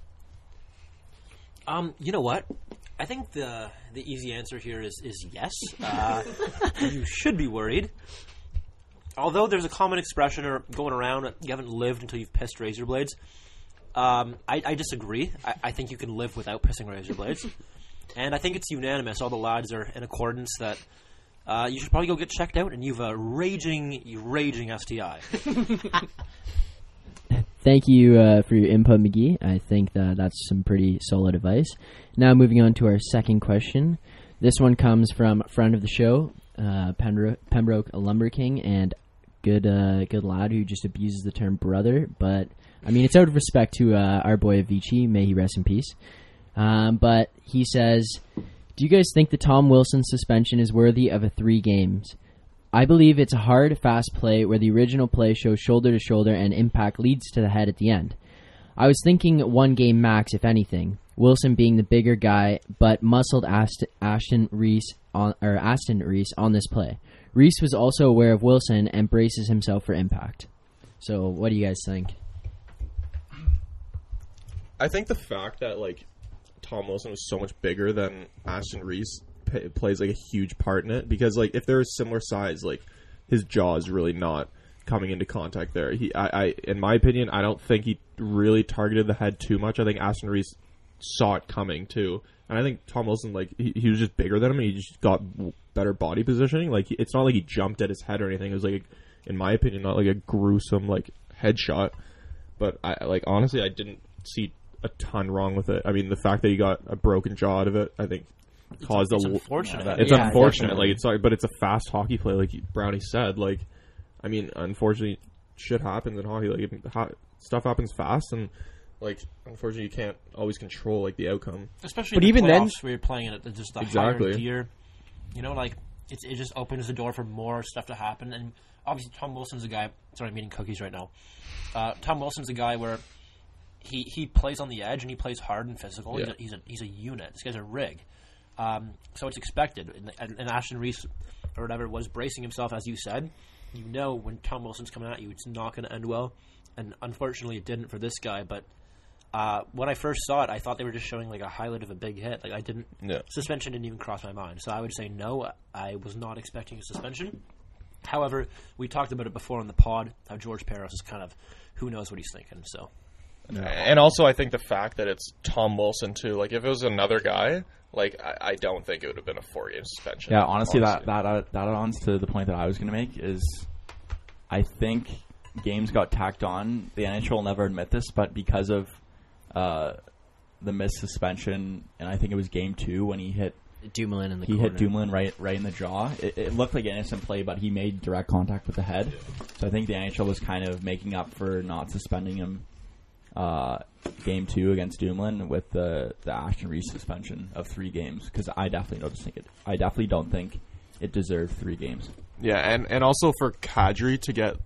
Speaker 1: Um, you know what? I think the the easy answer here is is yes. Uh, you should be worried. Although there's a common expression going around, you haven't lived until you've pissed razor blades. Um, I, I disagree. I, I think you can live without pissing razor blades, and I think it's unanimous. All the lads are in accordance that uh, you should probably go get checked out, and you've a raging, raging STI.
Speaker 5: Thank you uh, for your input, McGee. I think that that's some pretty solid advice. Now, moving on to our second question. This one comes from a friend of the show, uh, Pembroke, Pembroke Lumber King, and good uh, good lad who just abuses the term brother. But I mean, it's out of respect to uh, our boy Avicii. May he rest in peace. Um, but he says, "Do you guys think the Tom Wilson suspension is worthy of a three games?" I believe it's a hard, fast play where the original play shows shoulder to shoulder and impact leads to the head at the end. I was thinking one game max, if anything. Wilson being the bigger guy, but muscled Ast- Ashton Reese on or Aston Reese on this play. Reese was also aware of Wilson and braces himself for impact. So, what do you guys think?
Speaker 9: I think the fact that like Tom Wilson was so much bigger than Ashton Reese p- plays like a huge part in it because like if they're a similar size, like his jaw is really not coming into contact there. He, I, I, in my opinion, I don't think he really targeted the head too much. I think Ashton Reese saw it coming too, and I think Tom Wilson like he, he was just bigger than him. He just got better body positioning. Like he, it's not like he jumped at his head or anything. It was like, in my opinion, not like a gruesome like headshot. But I like honestly, I didn't see a ton wrong with it. I mean, the fact that he got a broken jaw out of it, I think, caused
Speaker 1: it's
Speaker 9: a. l-
Speaker 1: unfortunate.
Speaker 9: It's
Speaker 5: Yeah,
Speaker 9: unfortunate.
Speaker 5: definitely.
Speaker 9: Like it's like, but it's a fast hockey play, like Brownie said. Like, I mean, unfortunately, shit happens in hockey. Like, it, stuff happens fast, and like, unfortunately, you can't always control like the outcome.
Speaker 1: Especially
Speaker 6: But
Speaker 1: in the
Speaker 6: even then-
Speaker 1: playoffs where you're playing it at just the
Speaker 9: Exactly.
Speaker 1: higher gear. You know, like it's, it just opens the door for more stuff to happen. And obviously, Tom Wilson's a guy. Sorry, I'm eating cookies right now. Uh, Tom Wilson's a guy where he he plays on the edge and he plays hard and physical.
Speaker 9: Yeah.
Speaker 1: He's, a, he's a he's a unit. This guy's a rig. Um, so it's expected. And, and, Ashton Reese or whatever was bracing himself, as you said. You know when Tom Wilson's coming at you, it's not going to end well. And unfortunately, it didn't for this guy. But uh, when I first saw it, I thought they were just showing like a highlight of a big hit. Like I didn't
Speaker 9: Yeah.
Speaker 1: suspension didn't even cross my mind. So I would say no. I was not expecting a suspension. However, we talked about it before on the pod. How George Parros is kind of who knows what he's thinking. So
Speaker 9: And also, I think the fact that it's Tom Wilson too. Like, if it was another guy, like I, I don't think it would have been a four game suspension.
Speaker 4: Yeah, honestly, that that uh, that on to the point that I was going to make is, I think games got tacked on. The NHL will never admit this, but because of uh, the missed suspension, and I think it was game two when he hit
Speaker 5: Dumoulin in the
Speaker 4: he
Speaker 5: corner.
Speaker 4: hit Dumoulin right right in the jaw. It, it looked like an innocent play, but he made direct contact with the head. So I think the NHL was kind of making up for not suspending him. Uh, game two against Dumoulin with the the Ashton Reese suspension of three games because I definitely don't think it. I definitely don't think it deserved three games.
Speaker 9: Yeah, and, and also for Kadri to get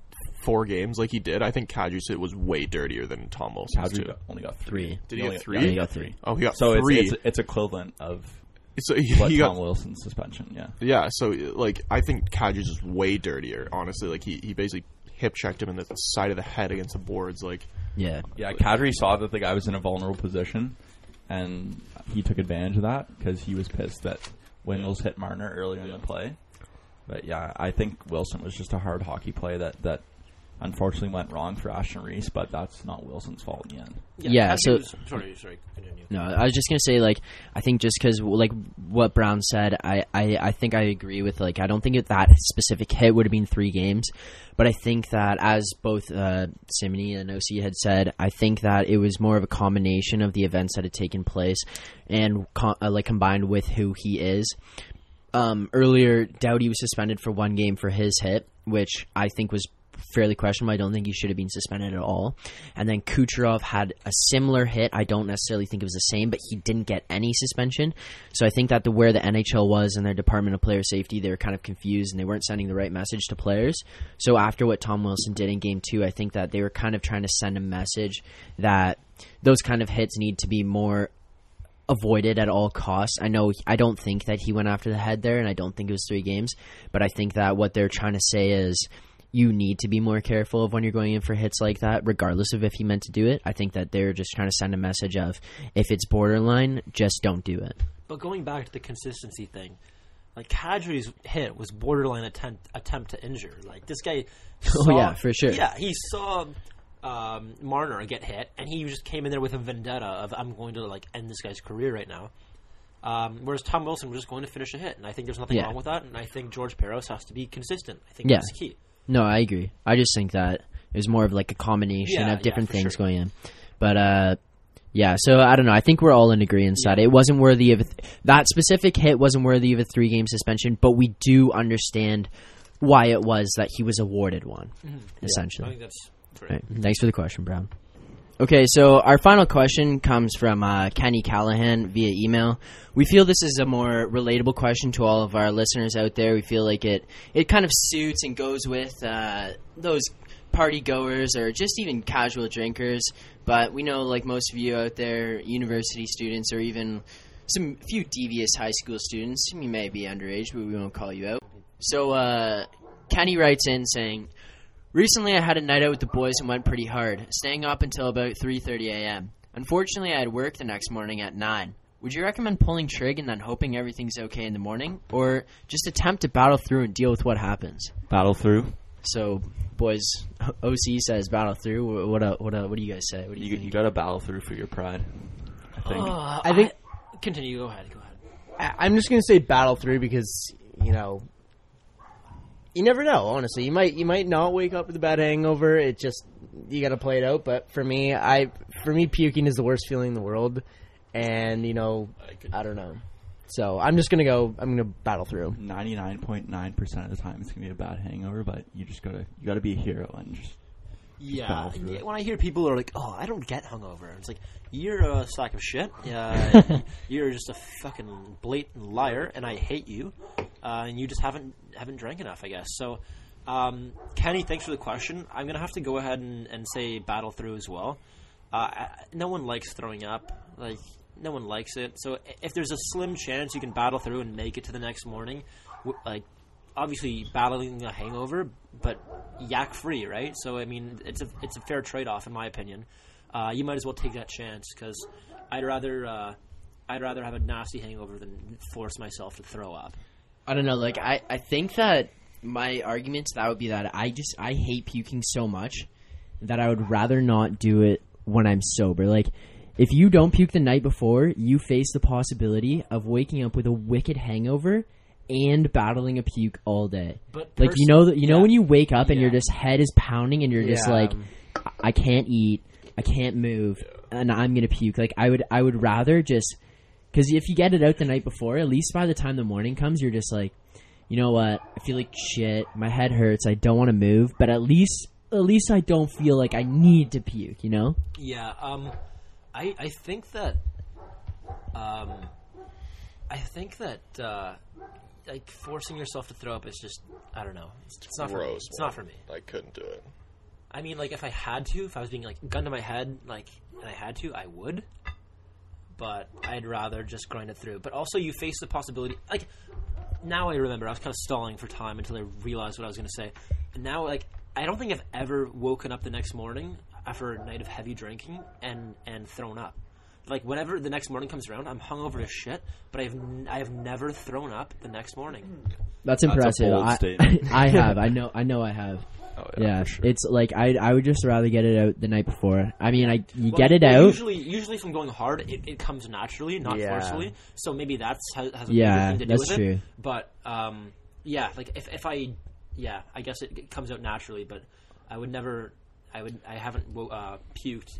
Speaker 9: four games like he did, I think Kadri's hit was way dirtier than Tom Wilson's
Speaker 11: Kadri
Speaker 9: too.
Speaker 11: got- only got three.
Speaker 9: Did he,
Speaker 11: only-
Speaker 9: get three?
Speaker 11: yeah, he got three.
Speaker 9: Oh, he got
Speaker 11: so
Speaker 9: three.
Speaker 11: It's, it's, it's equivalent of
Speaker 9: So
Speaker 11: what
Speaker 9: he got-
Speaker 11: Tom Wilson's suspension. Yeah.
Speaker 9: Yeah, so like I think Kadri's is way dirtier. Honestly, like he, he basically hip checked him in the side of the head against the boards. Like
Speaker 5: Yeah.
Speaker 11: Yeah, Kadri saw that the guy was in a vulnerable position, and he took advantage of that because he was pissed that Wingels hit Marner earlier in the play. But yeah, I think Wilson was just a hard hockey play that that unfortunately went wrong for Ashton Reese, but that's not Wilson's fault in the end.
Speaker 5: Yeah,
Speaker 1: Kadri
Speaker 5: so-
Speaker 1: was- sorry, sorry, continue.
Speaker 5: No, I was just gonna say like I think just because like what Brown said, I, I I think I agree with like I don't think it, that specific hit would have been three games, but I think that as both uh, Simony and OC had said, I think that it was more of a combination of the events that had taken place and co- uh, like combined with who he is. Um, earlier, Doughty was suspended for one game for his hit, which I think was fairly questionable. I don't think he should have been suspended at all. And then Kucherov had a similar hit. I don't necessarily think it was the same, but he didn't get any suspension. So I think that the where the NHL was in their Department of Player Safety, they were kind of confused and they weren't sending the right message to players. So after what Tom Wilson did in Game Two, I think that they were kind of trying to send a message that those kind of hits need to be more avoided at all costs. I know I don't think that he went after the head there, and I don't think it was three games. But I think that what they're trying to say is you need to be more careful of when you're going in for hits like that, regardless of if he meant to do it. I think that they're just trying to send a message of if it's borderline, just don't do it.
Speaker 1: But going back to the consistency thing, like Kadri's hit was borderline attempt attempt to injure. Like this guy.
Speaker 5: Oh, yeah, for sure.
Speaker 1: Yeah, he saw um, Marner get hit, and he just came in there with a vendetta of I'm going to like end this guy's career right now. Um, whereas Tom Wilson was just going to finish a hit, and I think there's nothing
Speaker 5: Yeah.
Speaker 1: wrong with that. And I think George Parros has to be consistent. I think
Speaker 5: Yeah.
Speaker 1: that's key.
Speaker 5: No, I agree. I just think that it was more of like a combination
Speaker 1: Yeah,
Speaker 5: of different
Speaker 1: yeah,
Speaker 5: things
Speaker 1: sure.
Speaker 5: going in. But uh yeah, so I don't know. I think we're all in agreement that it wasn't worthy of a th- that specific hit wasn't worthy of a three game suspension, but we do understand why it was that he was awarded one.
Speaker 1: Mhm.
Speaker 5: Essentially.
Speaker 1: I think that's great.
Speaker 5: Right. Thanks for the question, Brown. Okay, so our final question comes from uh, Kenny Callahan via email. We feel this is a more relatable question to all of our listeners out there. We feel like it it kind of suits and goes with uh, those party goers or just even casual drinkers. But we know, like most of you out there, university students or even some few devious high school students, you may be underage, but we won't call you out. So uh, Kenny writes in saying. Recently, I had a night out with the boys and went pretty hard, staying up until about 3:30 a.m. Unfortunately, I had work the next morning at 9. Would you recommend pulling trig and then hoping everything's okay in the morning, or just attempt to battle through and deal with what happens?
Speaker 11: Battle through.
Speaker 5: So, boys, OC says battle through. What what what, uh, what do you guys say? What do you,
Speaker 11: You, you got to battle through for your pride. I think.
Speaker 1: Uh,
Speaker 6: I think-
Speaker 1: Continue. Go ahead. Go ahead.
Speaker 6: I- I'm just gonna say battle through because you know you never know. Honestly, you might you might not wake up with a bad hangover. It just you got to play it out. But for me, I for me puking is the worst feeling in the world, and you know I don't know. So I'm just gonna go. I'm gonna battle through.
Speaker 11: Ninety nine point nine percent of the time, it's gonna be a bad hangover, but you just gotta you gotta be a hero and just
Speaker 1: Yeah,
Speaker 11: battle
Speaker 1: yeah, when I hear people are like, "Oh, I don't get hungover," it's like you're a sack of shit. Yeah, uh, you're just a fucking blatant liar, and I hate you. Uh, and you just haven't haven't drank enough, I guess. So, um, Kenny, thanks for the question. I'm gonna have to go ahead and, and say battle through as well. Uh, I, no one likes throwing up. Like no one likes it. So if there's a slim chance you can battle through and make it to the next morning, like obviously battling a hangover, but yak free, right? So I mean, it's a it's a fair trade off in my opinion. Uh, you might as well take that chance because I'd rather uh, I'd rather have a nasty hangover than force myself to throw up.
Speaker 5: I don't know. Like I, I think that my argument to that would be that I just I hate puking so much that I would rather not do it when I'm sober. Like if you don't puke the night before, you face the possibility of waking up with a wicked hangover and battling a puke all day.
Speaker 1: But
Speaker 5: like you know that you know
Speaker 1: yeah.
Speaker 5: when you wake up and your just head is pounding and you're just
Speaker 6: Yeah.
Speaker 5: like I can't eat, I can't move, and I'm gonna puke. Like I would I would rather just because if you get it out the night before, at least by the time the morning comes, you're just like, you know what? I feel like shit. My head hurts. I don't want to move, but at least at least I don't feel like I need to puke. You know?
Speaker 1: Yeah, um, I I think that, um, I think that uh, like forcing yourself to throw up is just I don't know. It's, it's not for me. It's
Speaker 9: man.
Speaker 1: not for me.
Speaker 9: I couldn't do it.
Speaker 1: I mean, like if I had to, if I was being like gun to my head, like and I had to, I would. But I'd rather just grind it through. But also, you face the possibility. Like now, I remember I was kind of stalling for time until I realized what I was going to say. And now, like I don't think I've ever woken up the next morning after a night of heavy drinking and and thrown up. Like whenever the next morning comes around, I'm hungover as shit. But I've n- I have never thrown up the next morning.
Speaker 5: That's
Speaker 11: That's a
Speaker 5: impressive.
Speaker 11: bold
Speaker 5: I. I have. I know. I know. I have.
Speaker 11: Oh,
Speaker 5: yeah,
Speaker 11: for sure.
Speaker 5: it's like I. I would just rather get it out the night before. I mean, I you
Speaker 1: Well,
Speaker 5: get it
Speaker 1: well,
Speaker 5: out.
Speaker 1: Usually, usually from going hard, it, it comes naturally, not
Speaker 6: Yeah.
Speaker 1: forcefully. So maybe that's has, has a
Speaker 5: Yeah,
Speaker 1: thing to
Speaker 5: that's
Speaker 1: do with
Speaker 5: true.
Speaker 1: it. But um, yeah, like if if I, yeah, I guess it, it comes out naturally. But I would never, I would, I haven't uh, puked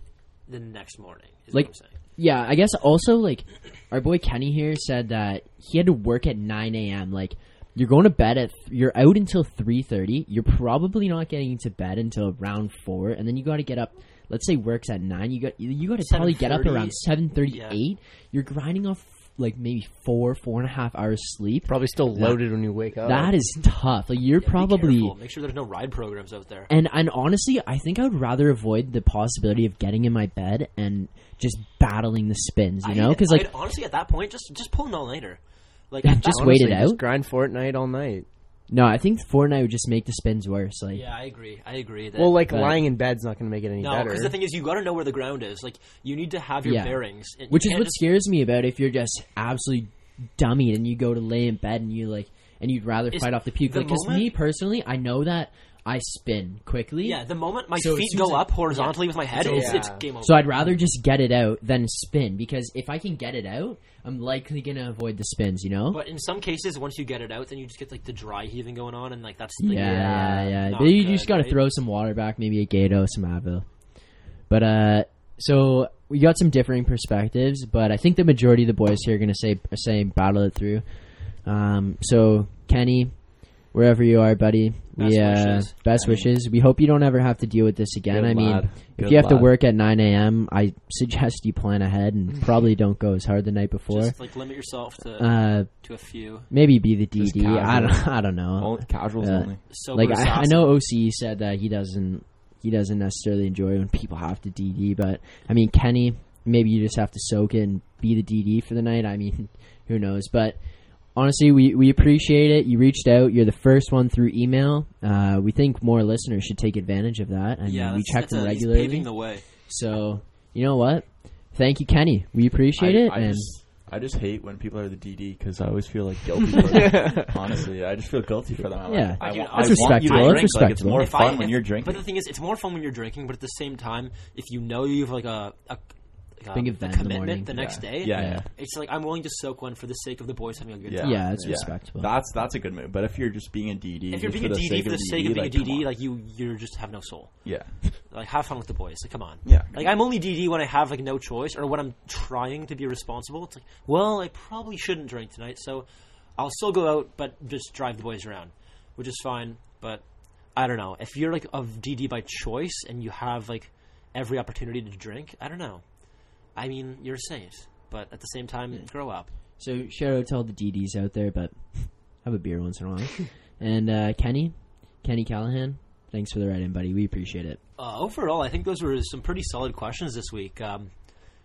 Speaker 1: the next morning. Is
Speaker 5: Like-
Speaker 1: what I'm saying.
Speaker 5: Yeah, I guess also like our boy Kenny here said that he had to work at 9 a.m. Like you're going to bed at you're out until 3:30. You're probably not getting into bed until around four, and then you got to get up. Let's say works at nine. You got you got to probably get up around 7:38. You're grinding off like maybe four four and a half hours sleep.
Speaker 6: Probably still loaded when you wake up.
Speaker 5: That is tough. Like you're
Speaker 1: Yeah,
Speaker 5: probably
Speaker 1: careful. make sure there's no ride programs out there.
Speaker 5: and and honestly, I think I would rather avoid the possibility of getting in my bed and just battling the spins. You know,
Speaker 1: I'd-
Speaker 5: because like
Speaker 1: I'd honestly at that point, just just pull an all nighter. Like
Speaker 5: Yeah, just
Speaker 1: point-
Speaker 5: wait it
Speaker 6: Honestly,
Speaker 5: out.
Speaker 6: Just grind Fortnite all night.
Speaker 5: no, I think Fortnite would just make the spins worse. Like
Speaker 1: Yeah, I agree. I agree. That,
Speaker 6: Well, like
Speaker 5: But-
Speaker 6: lying in bed's not going to make it any
Speaker 1: no,
Speaker 6: better.
Speaker 1: because the thing is, you got to know where the ground is. Like you need to have your
Speaker 5: Yeah.
Speaker 1: bearings, and you
Speaker 5: which is what
Speaker 1: just-
Speaker 5: scares me about if you're just absolutely dummy and you go to lay in bed and you like and you'd rather
Speaker 1: It's
Speaker 5: fight off the puke.
Speaker 1: the
Speaker 5: Because
Speaker 1: moment-
Speaker 5: me personally, I know that I spin quickly.
Speaker 1: Yeah, the moment my
Speaker 5: So as
Speaker 1: feet
Speaker 5: soon as
Speaker 1: go
Speaker 5: I-
Speaker 1: up horizontally with my head,
Speaker 6: Yeah.
Speaker 1: it's, it's game over.
Speaker 5: So I'd rather just get it out than spin because if I can get it out, I'm likely gonna avoid the spins. You know.
Speaker 1: But in some cases, once you get it out, then you just get like the dry heaving going on, and like that's
Speaker 5: yeah,
Speaker 1: like,
Speaker 5: yeah, yeah.
Speaker 1: not
Speaker 5: Then you
Speaker 1: good,
Speaker 5: just gotta
Speaker 1: right?
Speaker 5: throw some water back, maybe a Gato, some Advil. But uh, so we got some differing perspectives, but I think the majority of the boys here are gonna say are saying battle it through. Um, so Kenny, wherever you are, buddy, we
Speaker 1: Best
Speaker 5: uh,
Speaker 1: wishes.
Speaker 5: best wishes. We hope you don't ever have to deal with this again. I mean,
Speaker 11: lad.
Speaker 5: if
Speaker 11: Good
Speaker 5: you have to work at 9 a.m., I suggest you plan ahead and probably don't go as hard the night before.
Speaker 1: Just like limit yourself to
Speaker 5: Uh,
Speaker 1: to a few.
Speaker 5: maybe be the DD. I don't. I don't know.
Speaker 11: Only, casuals
Speaker 5: Uh,
Speaker 11: only.
Speaker 5: Like I, I know OC said that he doesn't he doesn't necessarily enjoy when people have to DD, but I mean Kenny, maybe you just have to soak it and be the DD for the night. I mean, who knows? But honestly, we we appreciate it. You reached out. You're the first one through email. Uh, we think more listeners should take advantage of that. I mean,
Speaker 1: yeah,
Speaker 5: we
Speaker 1: that's-
Speaker 5: check
Speaker 1: that's
Speaker 5: them
Speaker 1: a- he's
Speaker 5: regularly.
Speaker 1: paving the way.
Speaker 5: So you know what? Thank you, Kenny. We appreciate
Speaker 11: I,
Speaker 5: it.
Speaker 11: I
Speaker 5: and
Speaker 11: just, I just hate when people are the DD because I always feel like guilty. for them. Honestly, I just feel guilty for them. I'm
Speaker 5: Yeah.
Speaker 11: like, I,
Speaker 1: Dude,
Speaker 11: wa-
Speaker 1: that's
Speaker 11: I want you to
Speaker 5: respectable.
Speaker 11: drink.
Speaker 5: That's
Speaker 11: Like, it's more
Speaker 1: If I-
Speaker 11: fun when
Speaker 1: if-
Speaker 11: you're drinking.
Speaker 1: But the thing is, it's more fun when you're drinking. But at the same time, if you know you have like a, a like
Speaker 5: Big
Speaker 1: a,
Speaker 5: event in the
Speaker 1: commitment
Speaker 5: morning.
Speaker 1: the next
Speaker 11: Yeah.
Speaker 1: day,
Speaker 11: Yeah, yeah.
Speaker 1: it's like I'm willing to soak one for the sake of the boys having a good
Speaker 11: yeah,
Speaker 1: time.
Speaker 5: Yeah, that's respectable.
Speaker 11: That's that's a good move. But if you're just being a DD,
Speaker 1: If you're being a
Speaker 11: for the
Speaker 1: DD
Speaker 11: sake
Speaker 1: for the
Speaker 11: of
Speaker 1: sake of being a DD, like you, you just have no soul.
Speaker 11: yeah,
Speaker 1: Like have fun with the boys. Like come on.
Speaker 11: yeah,
Speaker 1: Like I'm only DD when I have like no choice or when I'm trying to be responsible. It's like, well, I probably shouldn't drink tonight, so I'll still go out, but just drive the boys around, which is fine. But I don't know if you're like of DD by choice and you have like every opportunity to drink. I don't know. I mean, you're a saint, but at the same time, grow up.
Speaker 5: So shout out to all the DDs out there, but have a beer once in a while. and uh, Kenny, Kenny Callahan, thanks for the write-in, buddy. We appreciate it.
Speaker 1: Uh, overall, I think those were some pretty solid questions this week. Um,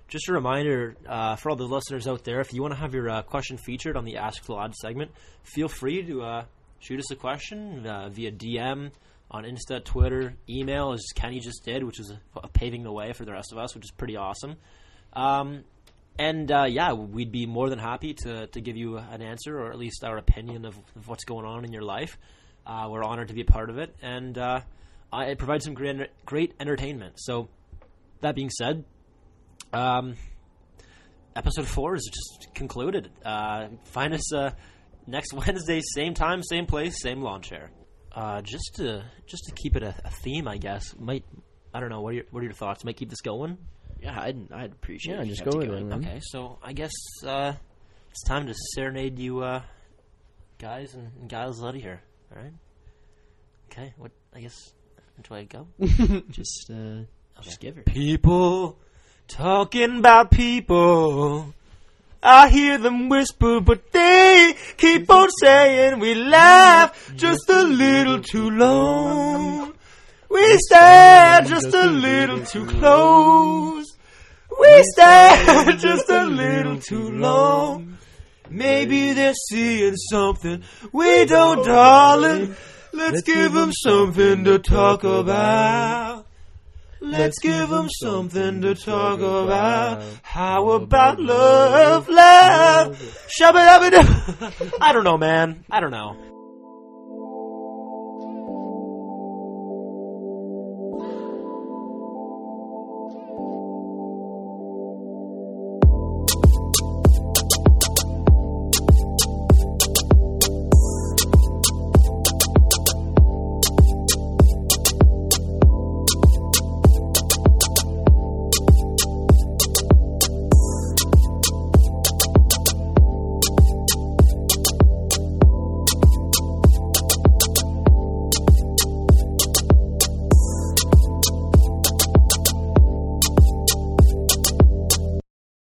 Speaker 1: just a reminder uh, for all the listeners out there: if you want to have your uh, question featured on the Ask the Lad segment, feel free to uh, shoot us a question uh, via DM on Insta, Twitter, email, as Kenny just did, which is paving the way for the rest of us, which is pretty awesome. Um, and uh, yeah, we'd be more than happy to, to give you an answer or at least our opinion of, of what's going on in your life. Uh, we're honored to be a part of it, and uh, it provides some great, great entertainment. So, that being said, um, episode four is just concluded. Uh, find us uh, next Wednesday, same time, same place, same lawn chair. Uh, just to just to keep it a, a theme, I guess. Might I don't know. What are your what are your thoughts? Might keep this going.
Speaker 5: Yeah, I'd, I'd appreciate
Speaker 6: Yeah,
Speaker 5: it.
Speaker 6: just go with it, man.
Speaker 1: Okay, so I guess uh, it's time to serenade you uh, guys and, and gals out of here. All right. Okay. What? I guess. Do I go?
Speaker 5: Just, uh, just give her.
Speaker 1: People talking about people. I hear them whisper, but they keep on saying we laugh just a little too long. We stand just a little too close. We stand just a little too long. Maybe they're seeing something we don't, darling. Let's give them something to talk about. Let's give them something to talk about. How about love, love? Shabba I don't know, man. I don't know.